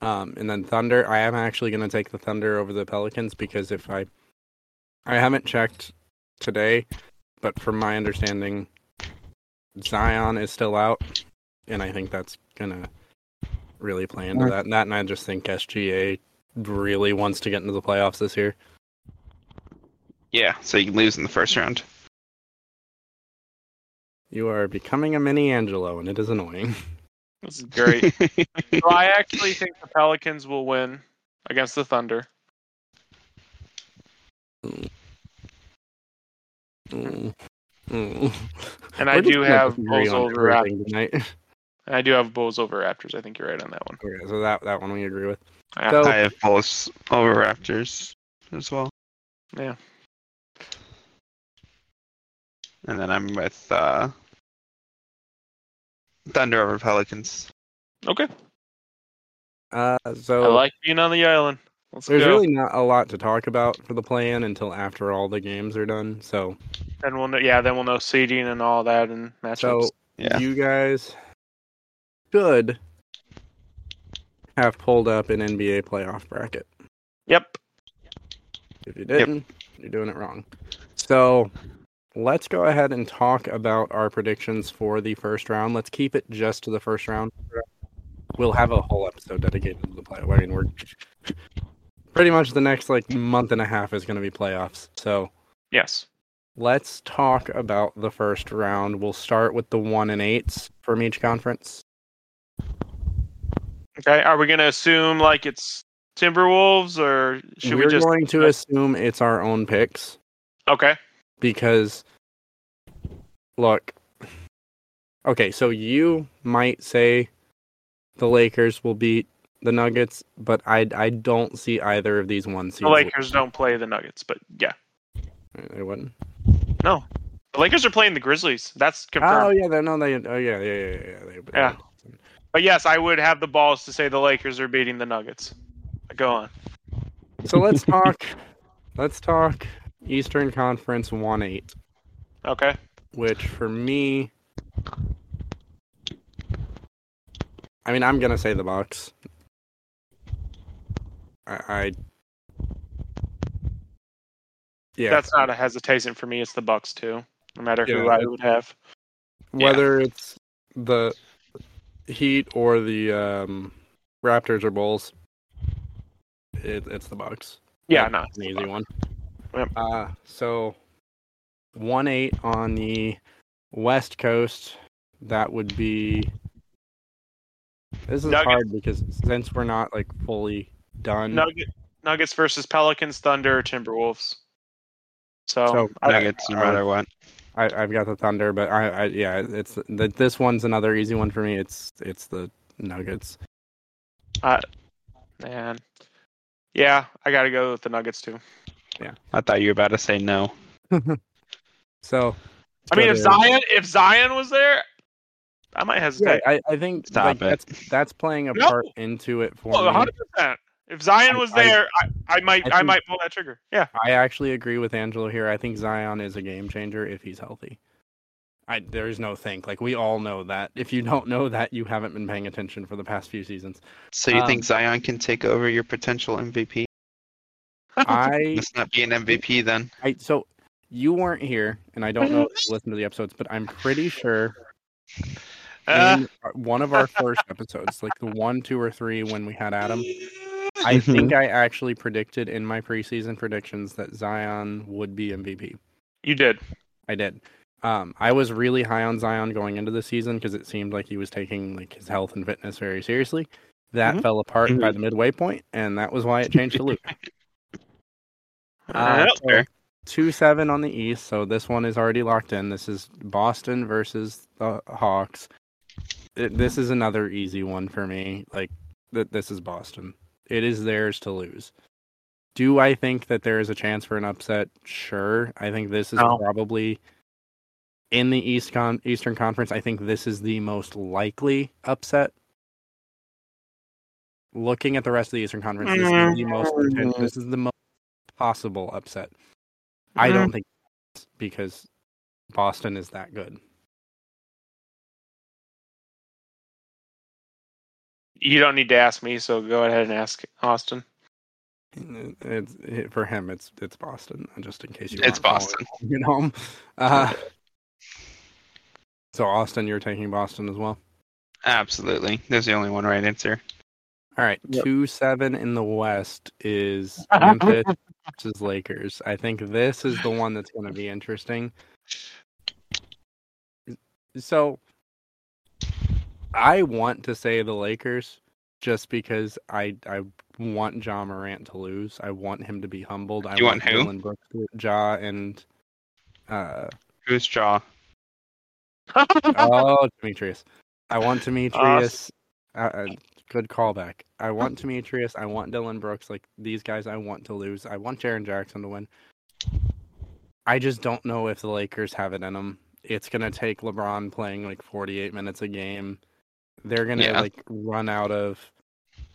Um, and then Thunder, I am actually going to take the Thunder over the Pelicans because if I, I haven't checked today, but from my understanding, Zion is still out, and I think that's gonna really play into that. And that, and I just think SGA really wants to get into the playoffs this year. Yeah, so you can lose in the first round. You are becoming a mini Angelo, and it is annoying. <laughs> This is great. <laughs> so I actually think the Pelicans will win against the Thunder. Mm. And I do have disagree Bulls over everything tonight. <laughs> And I do have Bulls over Raptors. I think you're right on that one. Okay, so that that one we agree with. Yeah. So I have Bulls over Raptors as well. Yeah. And then I'm with uh, Thunder over Pelicans. Okay. uh, so I like being on the island. Let's there's go. really not a lot to talk about for the play-in until after all the games are done. So Then we'll know, yeah, then we'll know seeding and all that and matchups. so Yeah. you guys should have pulled up an NBA playoff bracket. yep. If you didn't, you're doing it wrong. So let's go ahead and talk about our predictions for the first round. Let's keep it just to the first round. We'll have a whole episode dedicated to the play. I mean, we're pretty much the next like month and a half is going to be playoffs. So Yes. let's talk about the first round. We'll start with the one and eights from each conference. Okay. Are we gonna assume like it's Timberwolves or should We're we just going to assume it's our own picks. Okay. Because look okay so you might say the lakers will beat the nuggets but i i don't see either of these one seeds The Lakers don't play the Nuggets, but yeah. Uh, they wouldn't No. The Lakers are playing the Grizzlies. That's confirmed oh yeah they no they oh yeah yeah yeah yeah, yeah. They, Yeah. But yes, I would have the balls to say the Lakers are beating the Nuggets. Go on. so let's talk <laughs> let's talk eastern conference 1-8 Okay. which for me i mean i'm gonna say the bucks i, I yeah That's not a hesitation for me. It's the Bucks too. No matter who I would have. whether it's the heat or the um, raptors or bulls it, it's the bucks Yeah, not an easy one Yep. uh so 1-8 on the west coast that would be this is Nuggets. hard because since we're not like fully done Nugget, Nuggets versus Pelicans, Thunder, Timberwolves. So, So, I, Nuggets, no uh, matter what. I, I've got the Thunder, but I, I yeah, it's the, this one's another easy one for me. It's it's the Nuggets. man, yeah, I got to go with the Nuggets too. I thought you were about to say no. <laughs> So I mean, if to- Zion, if Zion was there, I might yeah, hesitate. I, I think Stop like, it. that's that's playing a No. part into it for Oh, me. 100 percent. If Zion was I- there, I, I might, I I, might pull that trigger. Yeah, I actually agree with Angelo here. I think Zion is a game changer if he's healthy. I there's no think. Like we all know that. If you don't know that, you haven't been paying attention for the past few seasons. So you Um, think Zion can take over your potential MVP? I Must not be an MVP then. I so you weren't here, and I don't know if you <laughs> listened to the episodes, but I'm pretty sure Uh, in our- one of our first episodes, like the one, two, or three, when we had Adam, Mm-hmm. I think I actually predicted in my preseason predictions that Zion would be MVP. you did. I did. Um, I was really high on Zion going into the season because it seemed like he was taking like his health and fitness very seriously. That Mhm. fell apart by the midway point, and that was why it changed to Luke. <laughs> Uh, so two seven on the East, so this one is already locked in. This is Boston versus the Hawks. It- this is another easy one for me. Like th- this is Boston. It is theirs to lose. Do I think that there is a chance for an upset? Sure. I think this is No. probably in the East Con- Eastern Conference. I think this is the most likely upset. Looking at the rest of the Eastern Conference, this is the most this is the most possible upset. I don't think because Boston is that good. You don't need to ask me, so go ahead and ask Austin. It's it, for him. It's it's Boston. Just in case you. It's Boston. along at home. Uh, <laughs> so Austin, you're taking Boston as well. Absolutely. There's the only one right answer. All right, Yep. two seven in the West is <laughs> Memphis versus Lakers. I think this is the one that's going to be interesting. So, I want to say the Lakers, just because I I want Ja Morant to lose. I want him to be humbled. I You want who? Dillon Brooks, to- Ja, and uh Who's Jaw? oh Demetrius. I want Demetrius. Uh, good callback. I want Demetrius. I want Dillon Brooks. Like these guys, I want to lose. I want Jaren Jackson to win. I just don't know if the Lakers have it in them. It's gonna take LeBron playing like 48 minutes a game. They're gonna Yeah. like run out of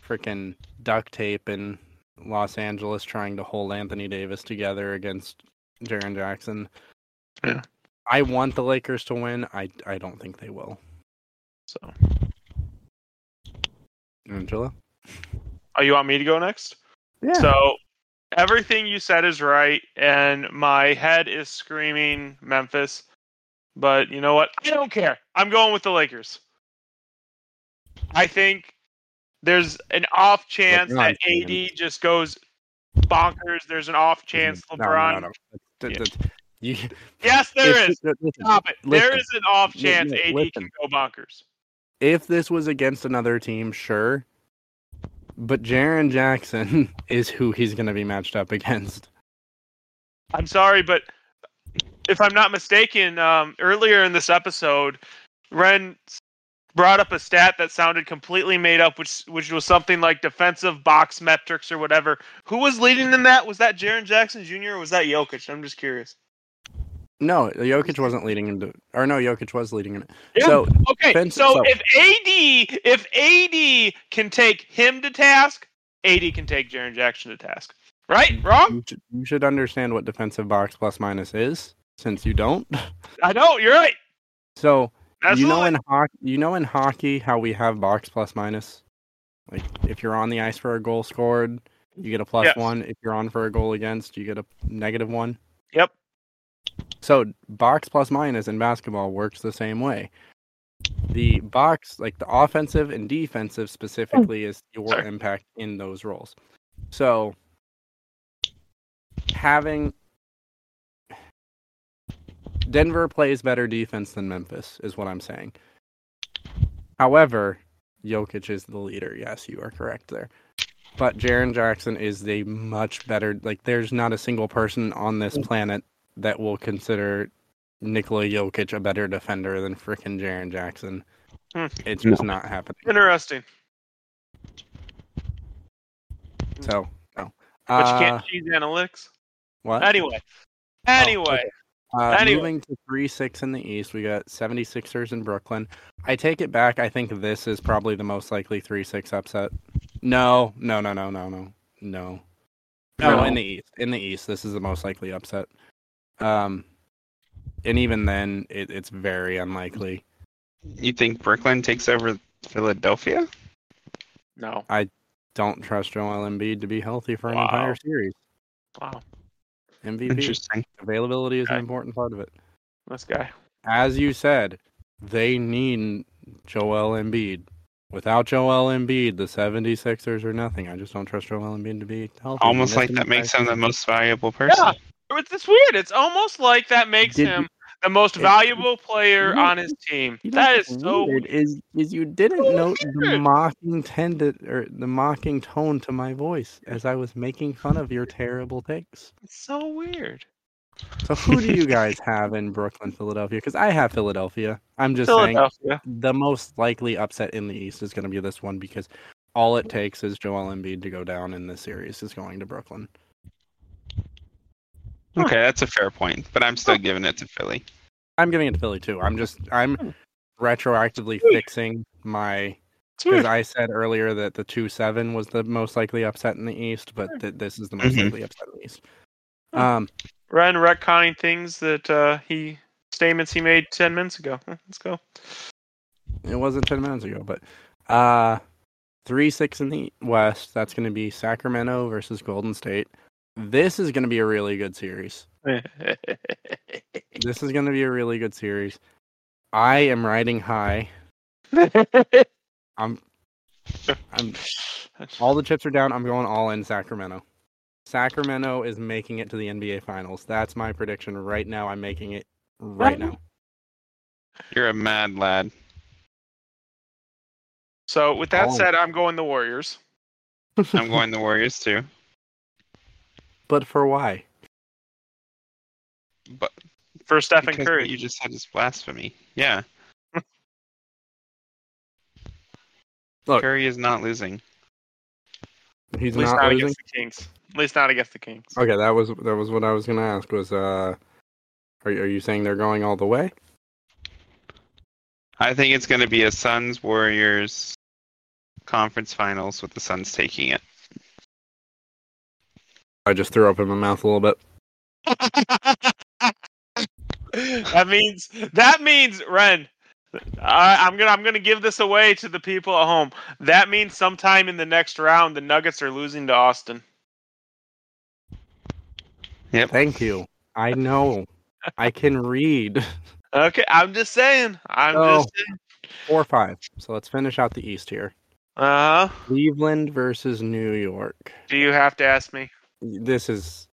freaking duct tape in Los Angeles trying to hold Anthony Davis together against Jaren Jackson. Yeah. I want the Lakers to win. I I don't think they will. so, Angelo. oh, you want me to go next? Yeah. So, everything you said is right, and my head is screaming Memphis. But you know what? I don't care. I'm going with the Lakers. I think there's an off chance that AD just goes bonkers. There's an off chance No, no, no, no. Yeah. you- Yes, there is. Uh, listen, Stop it. there listen. is an off chance no, AD listen. can go bonkers. If this was against another team, sure. But Jaren Jackson <laughs> is who he's going to be matched up against. I'm sorry, but if I'm not mistaken, um, earlier in this episode, Rehn brought up a stat that sounded completely made up, which which was something like defensive box metrics or whatever. Who was leading in that? Was that Jaren Jackson Jr. or was that Jokic? I'm just curious. No, Jokic wasn't leading into, or no, Jokic was leading in. Yeah. So Okay, so so- if AD if AD can take him to task, AD can take Jaren Jackson to task. Right? Wrong? you should, you should understand what defensive box plus minus is, since you don't. I know. You're right. So Absolutely. you know in hockey, you know in hockey how we have box plus minus. Like if you're on the ice for a goal scored, you get a plus Yes. one. If you're on for a goal against, you get a negative one. Yep. So box plus minus in basketball works the same way. The box, like the offensive and defensive specifically, is your Sorry. impact in those roles. So having Denver plays better defense than Memphis is what I'm saying. However, Jokic is the leader. Yes, you are correct there. But Jaren Jackson is the much better. Like, there's not a single person on this mm. planet that will consider Nikola Jokic a better defender than frickin' Jaren Jackson. Hmm. It's just not happening. Interesting. So, no. But you Uh, can't cheese analytics. what? Anyway. Anyway. okay. Uh, Anyway. Moving to 3 6 in the East, we got 76ers in Brooklyn. I take it back. I think this is probably the most likely 3 6 upset. No, no, no, no, no, no. No. No, No. in the East. In the East, this is the most likely upset. Um, and even then, it, it's very unlikely. You think Brooklyn takes over Philadelphia? No. I don't trust Joel Embiid to be healthy for an Wow. entire series. Wow. MVP Interesting. availability is an important part of it. This guy. as you said, they need Joel Embiid. Without Joel Embiid, the 76ers are nothing. I just don't trust Joel Embiid to be healthy. Almost like that makes him the most valuable person. Yeah. It's, it's weird. It's almost like that makes Did him the most valuable player on his team. You know That is so weird is is you didn't So note the mocking tended or the mocking tone to my voice as I was making fun of your terrible takes. it's so weird. So who do you guys <laughs> have in Brooklyn, Philadelphia? Because I have Philadelphia. I'm just saying the most likely upset in the East is going to be this one because all it takes is Joel Embiid to go down in this series is going to Brooklyn. Okay, that's a fair point, but I'm still giving it to Philly. I'm giving it to Philly too. I'm just I'm Hmm. retroactively fixing my It's because. I said earlier that the two seven was the most likely upset in the East, but th- this is the most Mhm. likely upset in the East. Hmm. Um, Rehn retconning things that uh, he statements he made ten minutes ago. Let's go. it wasn't ten minutes ago, but uh, three six in the West. That's going to be Sacramento versus Golden State. This is going to be a really good series. <laughs> This is going to be a really good series. I am riding high. I'm I'm all the chips are down. I'm going all in Sacramento. Sacramento is making it to the NBA Finals. That's my prediction right now. I'm making it right now. You're a mad lad. so with that Oh. said, I'm going the Warriors. <laughs> I'm going the Warriors too. But for why? But For Stephen because Curry. you just said is blasphemy. Yeah. <laughs> Look. Curry is not losing. He's At least not not, losing. against the Kings. At least not against the Kings. Okay, that was that was what I was gonna ask. Was uh, are are you saying they're going all the way? I think it's going to be a Suns Warriors conference finals with the Suns taking it. I just threw up in my mouth a little bit. <laughs> that means that means Rehn. I, I'm gonna I'm gonna give this away to the people at home. That means sometime in the next round, the Nuggets are losing to Austin. Thank you. I know. I can read. <laughs> Okay, I'm just saying. I'm Oh. just saying. Four five. So let's finish out the East here. Uh huh. Cleveland versus New York. Do you have to ask me? This is.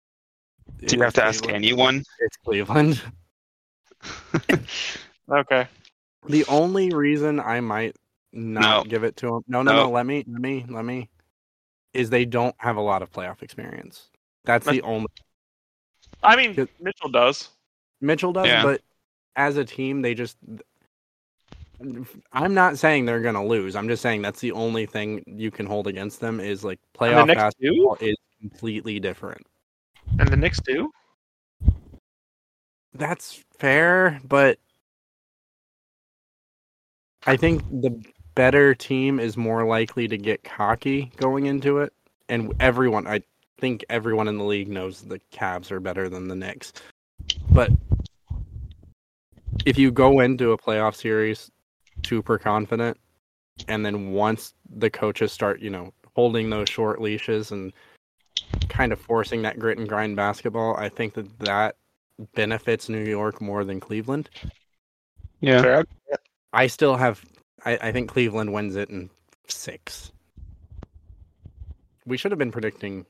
Do you have to ask Cleveland. anyone? It's Cleveland. <laughs> <laughs> Okay. The only reason I might not No. give it to them, no, no, No. no, let me, let me, let me, is they don't have a lot of playoff experience. That's the only. I mean, Mitchell does. Mitchell does, Yeah. but as a team, they just. I'm not saying they're gonna lose. I'm just saying that's the only thing you can hold against them is like And the playoff Knicks basketball is completely different. And the Knicks do. That's fair, but I think the better team is more likely to get cocky going into it. And everyone, I think everyone in the league knows the Cavs are better than the Knicks. But if you go into a playoff series super confident, and then once the coaches start, you know, holding those short leashes and kind of forcing that grit and grind basketball, I think that that benefits New York more than Cleveland. Yeah. I still have. I, I think Cleveland wins it in six. We should have been predicting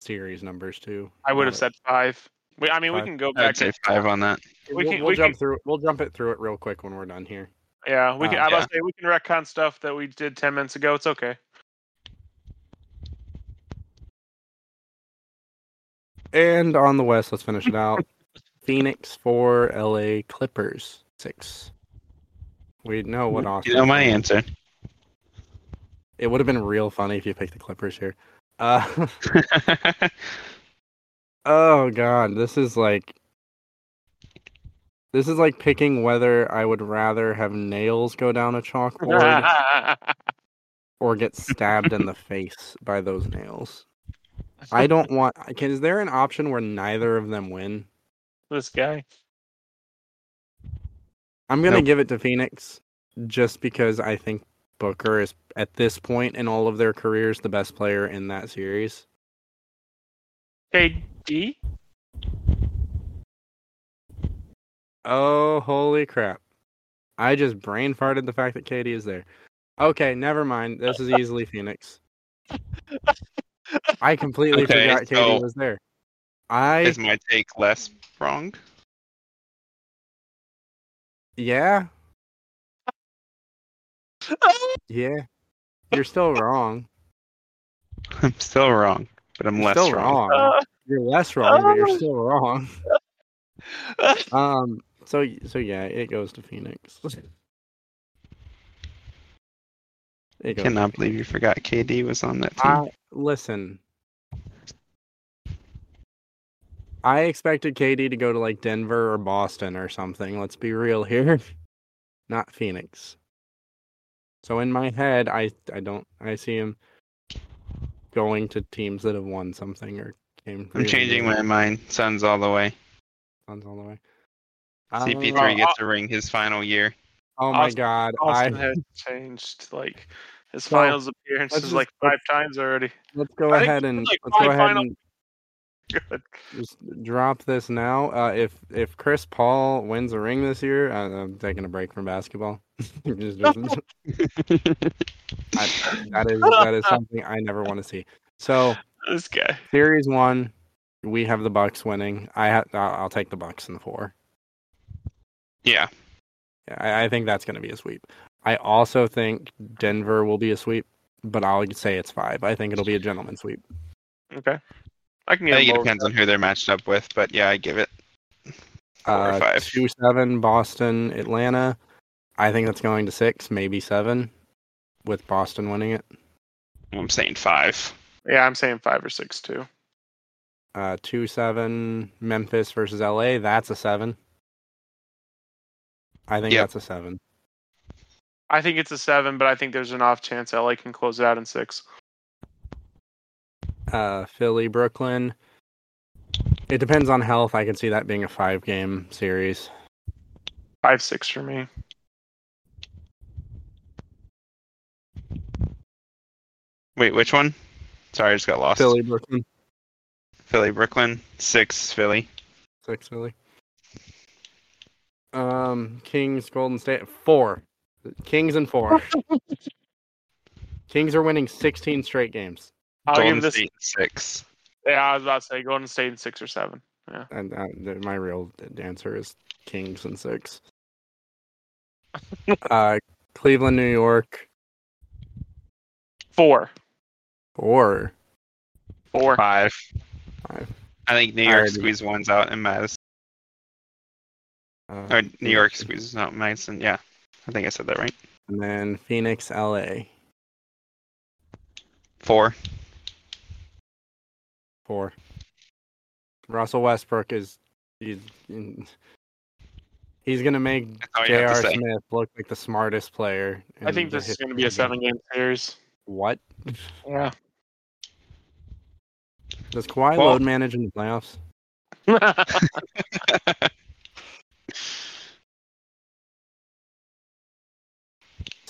series numbers too. I would have Now said five. We, I mean, we can go I'd back. say to, five on that. that- we we'll, can- we'll we jump can- through. We'll jump it through it real quick when we're done here. Yeah, we can. Uh, I was yeah. about say we can retcon stuff that we did ten minutes ago. It's okay. And on the West, let's finish it out. <laughs> Phoenix four, LA Clippers six. We know what Austin. You know my answer. It would have been real funny if you picked the Clippers here. Uh, <laughs> oh god, this is like this is like picking whether I would rather have nails go down a chalkboard <laughs> or get stabbed in the face by those nails. I don't want. Can, is there an option where neither of them win? this guy. I'm gonna Nope. give it to Phoenix just because I think Booker is at this point in all of their careers the best player in that series. KD. Oh, holy crap. I just brain farted the fact that KD is there. Okay, never mind. This is easily Phoenix. <laughs> I completely Okay, forgot KD so- was there. I Is my take less wrong? yeah, <laughs> yeah. You're still wrong. I'm still wrong, but I'm You're less still wrong. wrong. You're less wrong, but you're still wrong. <laughs> Um. So so yeah, it goes to Phoenix. Goes. Cannot believe you forgot KD was on that team. I listen. I expected KD to go to like Denver or Boston or something. Let's be real here. <laughs> Not Phoenix. So in my head, I I don't I see him going to teams that have won something or came. I'm changing my mind. Suns all the way. Suns all the way. CP3 Uh, gets a ring his final year. oh my Austin- god! Austin I has changed like his So, finals let's appearances just- like five times already. let's go I ahead and like let's go five ahead and <laughs> Good. just drop this now. Uh, if if Chris Paul wins a ring this year, I, I'm taking a break from basketball. <laughs> Just- just- <laughs> I, that is that is something I never want to see. So This guy. series one, we have the Bucks winning. I ha- I'll, I'll take the Bucks in the four. Yeah. Yeah, I, I think that's going to be a sweep. I also think Denver will be a sweep, but I'll say it's five. I think it'll be a gentleman sweep. Okay. I can I get think it depends on who they're matched up with, but yeah, I give it four or Uh, five. two seven Boston Atlanta. I think that's going to six, maybe seven, with Boston winning it. I'm saying five. Yeah, I'm saying five or six too. Uh, two seven Memphis versus LA. That's a seven. I think Yep. that's a seven. I think it's a seven, but I think there's an off chance LA can close it out in six. Uh, Philly Brooklyn. It depends on health. I can see that being a five game series. Five six for me. Wait, which one? Sorry, I just got lost. Philly Brooklyn Philly, Brooklyn, six, Philly. six Philly. Um, Kings Golden State four. Kings and four. Kings are winning 16 straight games. I'll Golden give this. State, six. Yeah, I was about to say Golden State in six or seven. Yeah. And uh, my real answer is Kings and six. <laughs> uh, Cleveland, New York, Four. four. Four. Five. Five. I think New York already- squeezes ones out in Madison. Uh, Or New York squeezes out Madison. Yeah, I think I said that right. And then Phoenix, LA, Four. four. Russell Westbrook is he's he's gonna make That's all you have J.R. to. Smith look like the smartest player. I think this is going to be a of the game. seven game series. What Yeah. does Kawhi Well- load manage in the playoffs? <laughs>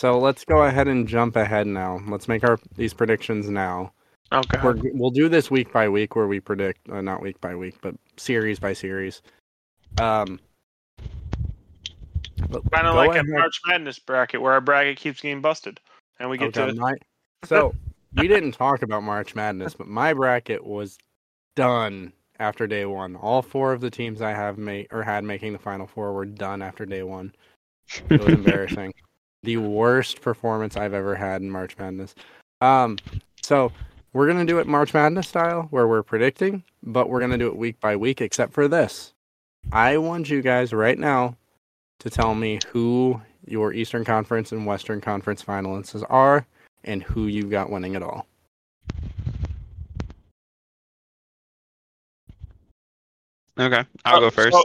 So let's go ahead and jump ahead now. Let's make our these predictions now. okay. We're, we'll do this week by week, where we predict, uh, not week by week, but series by series. Um, but Kind of like ahead. a March Madness bracket where our bracket keeps getting busted, and we get Okay, to my- <laughs> so we didn't talk about March Madness, but my bracket was done after day one. All four of the teams I have made or had making the final four were done after day one. It was <laughs> embarrassing. The worst performance I've ever had in March Madness. Um, so we're gonna do it March Madness style, where we're predicting, but we're gonna do it week by week. Except for this, I want you guys right now to tell me who your Eastern Conference and Western Conference finalists are, and who you've got winning it all. Okay, I'll Oh, go first. So,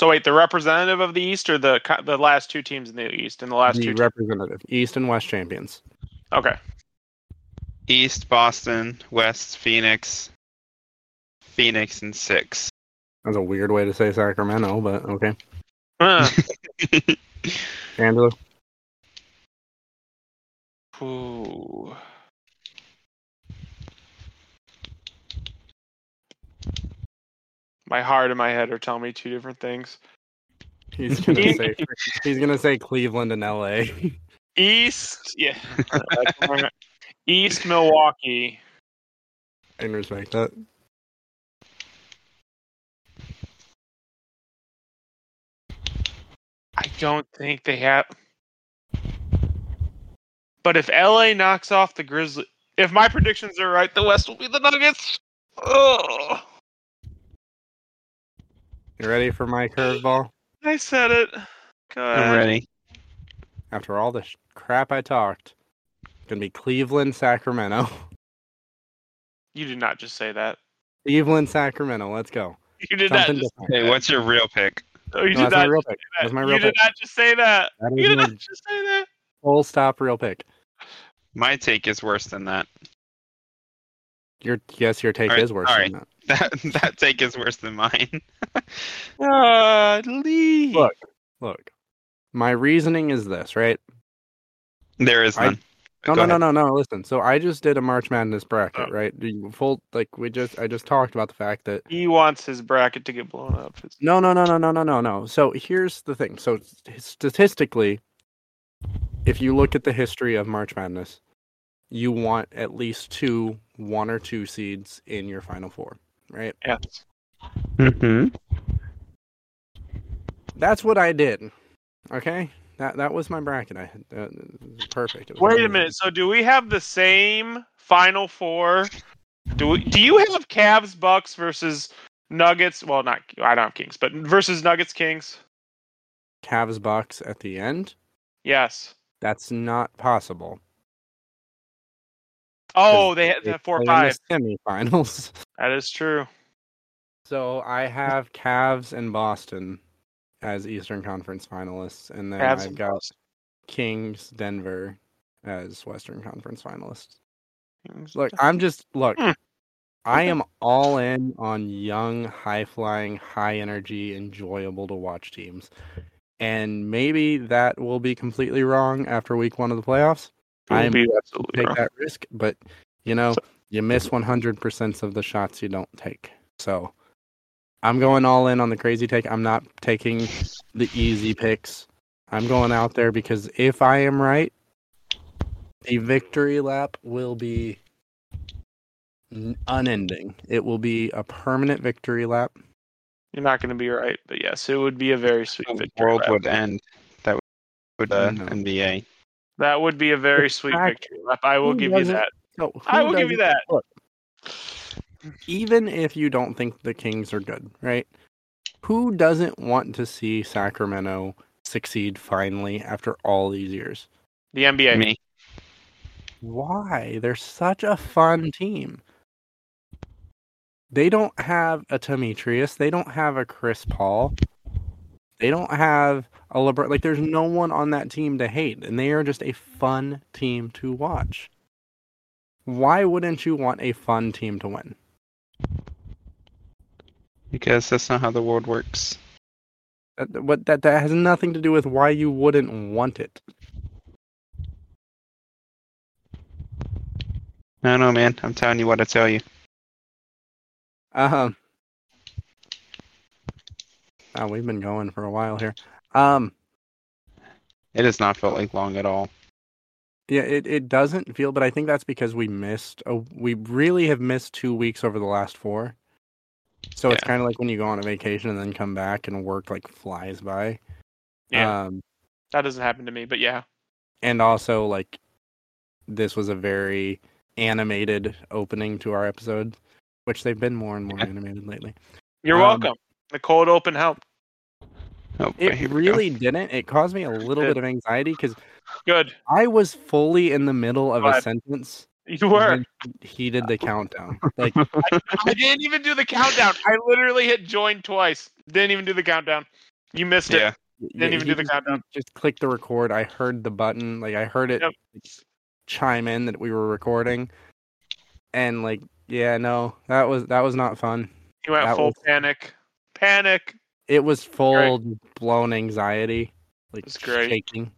so wait, the representative of the East or the the last two teams in the East and the last the two? representative, East and West champions. okay. East Boston, West Phoenix, Phoenix and six. That's a weird way to say Sacramento, but okay. Uh, <laughs> Angelo, ooh. My heart and my head are telling me two different things. he's gonna say he's gonna say Cleveland and LA. East, yeah. <laughs> East Milwaukee. I can respect that. I don't think they have. But if LA knocks off the Grizzlies, if my predictions are right, the West will be the Nuggets. Oh, You ready for my curveball? I said it. Go I'm ready. After all the sh- crap I talked, it's gonna be Cleveland, Sacramento. You did not just say that. Cleveland, Sacramento. Let's go. <laughs> You did Something not just. different. Hey, what's your real pick? Oh, you No, did that's my not. real just pick. say that. That's my you real did not just say that. That You did not just say that. full stop real pick. My take is worse than that. Your yes, your take All right, is worse all than right. that. That <laughs> that take is worse than mine. <laughs> Uh, Lee. Look, look. My reasoning is this, right? There is I- none. No, Go no, ahead. no, no, no. Listen. So I just did a March Madness bracket, Oh. right? Full like we just I just talked about the fact that He wants his bracket to get blown up. It's- no, no, no, no, no, no, no, no. So here's the thing. So statistically, if you look at the history of March Madness, you want at least two, one or two seeds in your final four, right? Yes. Mm-hmm. That's what I did. Okay, that that was my bracket. I had uh, perfect. It was Wait a minute. So do we have the same final four? Do we, do you have Cavs Bucks versus Nuggets? Well, not I don't have Kings, but versus Nuggets Kings. Cavs Bucks at the end. Yes. That's not possible. Oh, 'cause they had the four five. in the semifinals. <laughs> That is true. So I have Cavs and Boston as Eastern Conference finalists, and then Cavs I've got Boston. Kings, Denver as Western Conference finalists. Kings. Look, I'm just look. Hmm. I am all in on young, high flying, high energy, enjoyable to watch teams. And maybe that will be completely wrong after week one of the playoffs. It will I'm be absolutely take wrong. that risk, but you know, So- you miss 100% of the shots you don't take. So I'm going all in on the crazy take. I'm not taking the easy picks. I'm going out there because if I am right, the victory lap will be unending. It will be a permanent victory lap. You're not going to be right, but yes, it would be a very sweet The victory. world lap. would end. That would uh, No. NBA. That would be a very sweet fact- victory lap. I will give you that. So I will give you that. Look, even if you don't think the Kings are good, right? Who doesn't want to see Sacramento succeed finally after all these years? The NBA. Me. Why? They're such a fun team. They don't have a Demetrius. They don't have a Chris Paul. They don't have a LeBron. Like, there's no one on that team to hate, and they are just a fun team to watch. Why wouldn't you want a fun team to win? Because that's not how the world works. That, what that that has nothing to do with why you wouldn't want it. I don't know, man. I'm telling you what I tell you. Um. Oh, we've been going for a while here. Um. It has not felt like long at all. Yeah, it, it doesn't feel, but I think that's because we missed. A, we really have missed two weeks over the last four. So it's kind of like when you go on a vacation and then come back and work like flies by. Yeah. Um, That doesn't happen to me, but yeah. and also like this was a very animated opening to our episode, which they've been more and more animated lately. You're Um, welcome. The cold open helped. Oh, It we go. really didn't. It caused me a little bit of anxiety because Good. I was fully in the middle of a sentence. You were. He did the countdown. Like <laughs> I didn't even do the countdown. I literally hit join twice. Didn't even do the countdown. You missed it. Yeah. Didn't even do the just- countdown. Just clicked the record. I heard the button. Like I heard it Yep. chime in that we were recording, and like yeah, no, that was that was not fun. You went That full was- panic. Panic. It was full blown anxiety, like It's great. shaking,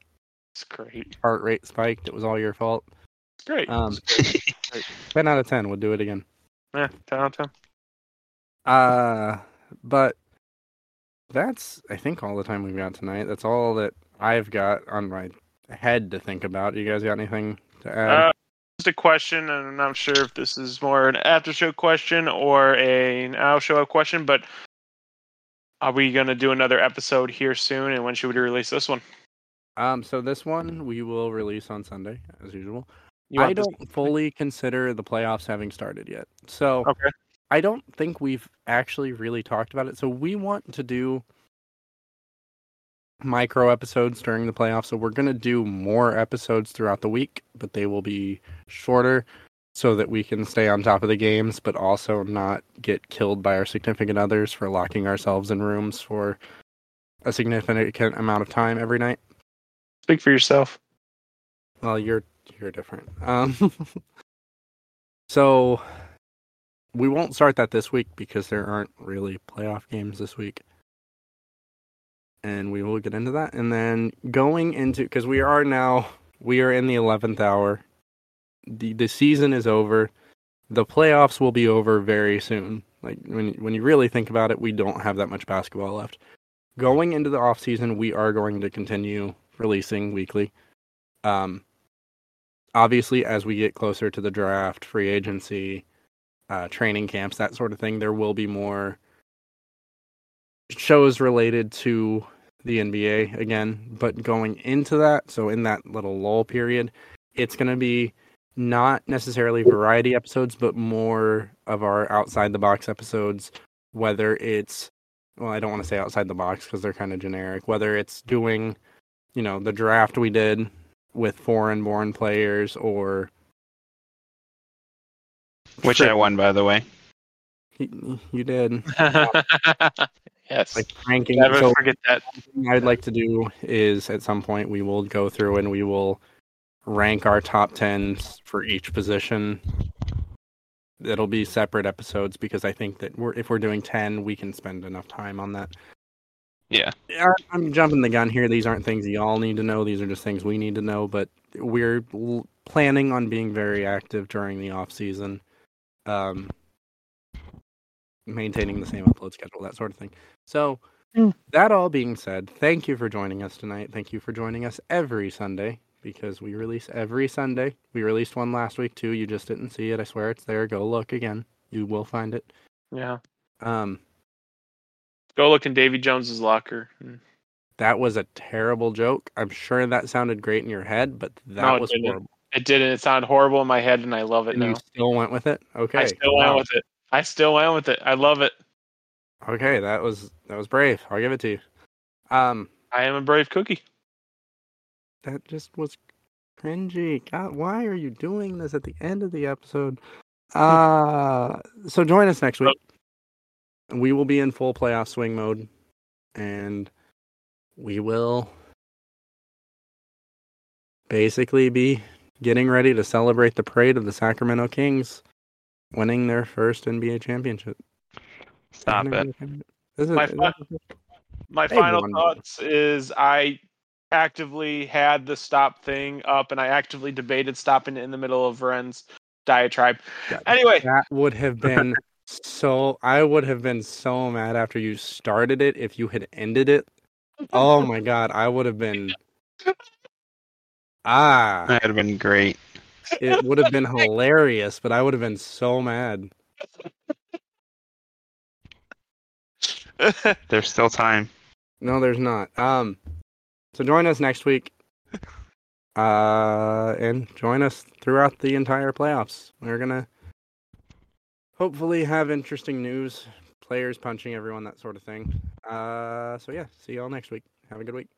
It's great. heart rate spiked. It was all your fault. It's great. Um, <laughs> ten out of ten We'll do it again. yeah, 10 out of 10. Uh, but that's I think all the time we've got tonight. That's all that I've got on my head to think about. You guys got anything to add? Uh, just a question, and I'm not sure if this is more an after show question or a now show up question, but are we going to do another episode here soon? And when should we release this one? um, so this one we will release on Sunday as usual. I don't fully consider the playoffs having started yet. So Okay. I don't think we've actually really talked about it. So we want to do micro episodes during the playoffs. So we're going to do more episodes throughout the week, but they will be shorter so that we can stay on top of the games, but also not get killed by our significant others for locking ourselves in rooms for a significant amount of time every night. Speak for yourself. Well, you're you're different. Um, <laughs> so we won't start that this week because there aren't really playoff games this week, and we will get into that. And then going into because we are now we are in the eleventh hour. The The season is over. The playoffs will be over very soon. Like when when you really think about it, we don't have that much basketball left. Going into the off season, we are going to continue releasing weekly. Um, obviously, as we get closer to the draft, free agency, uh, training camps, that sort of thing, there will be more shows related to the NBA again. But going into that, so in that little lull period, it's going to be not necessarily variety episodes, but more of our outside the box episodes, whether it's well, I don't want to say outside the box because they're kind of generic. Whether it's doing, you know, the draft we did with foreign born players or Which I won, by the way. you, you did <laughs> yes. like ranking. Never So forget that. I'd like to do is at some point we will go through and we will rank our top tens for each position. It'll be separate episodes because I think that we're if we're doing ten, we can spend enough time on that. Yeah. Yeah, I'm jumping the gun here. These aren't things y'all need to know. These are just things we need to know. But we're l- planning on being very active during the off season, um, maintaining the same upload schedule, that sort of thing. So, Mm. that all being said, thank you for joining us tonight. Thank you for joining us every Sunday because we release every Sunday. We released one last week too. You just didn't see it. I swear it's there. Go look again. You will find it. Yeah. Um, Go look in Davy Jones's locker. That was a terrible joke. I'm sure that sounded great in your head, but that No, was didn't. horrible. It didn't. It sounded horrible in my head, and I love it And you still went with it? Okay. I still wow. went with it. I still went with it. I love it. Okay, that was that was brave. I'll give it to you. Um, I am a brave cookie. That just was cringy. God, why are you doing this at the end of the episode? Uh so join us next week. We will be in full playoff swing mode and we will basically be getting ready to celebrate the parade of the Sacramento Kings winning their first NBA championship. Stop it. This is- My fi- My final thoughts is I actively had the stop thing up, and I actively debated stopping it in the middle of Rehn's diatribe. that- Anyway, that would have <laughs> been so I would have been so mad after you started it if you had ended it. Oh my god, I would have been Ah, That would have been great. it would have been hilarious, but I would have been so mad. There's still time. No, there's not. Um so join us next week. <laughs> Uh, and join us throughout the entire playoffs. We're gonna hopefully have interesting news, players punching everyone, that sort of thing. Uh, so yeah, see y'all next week. Have a good week.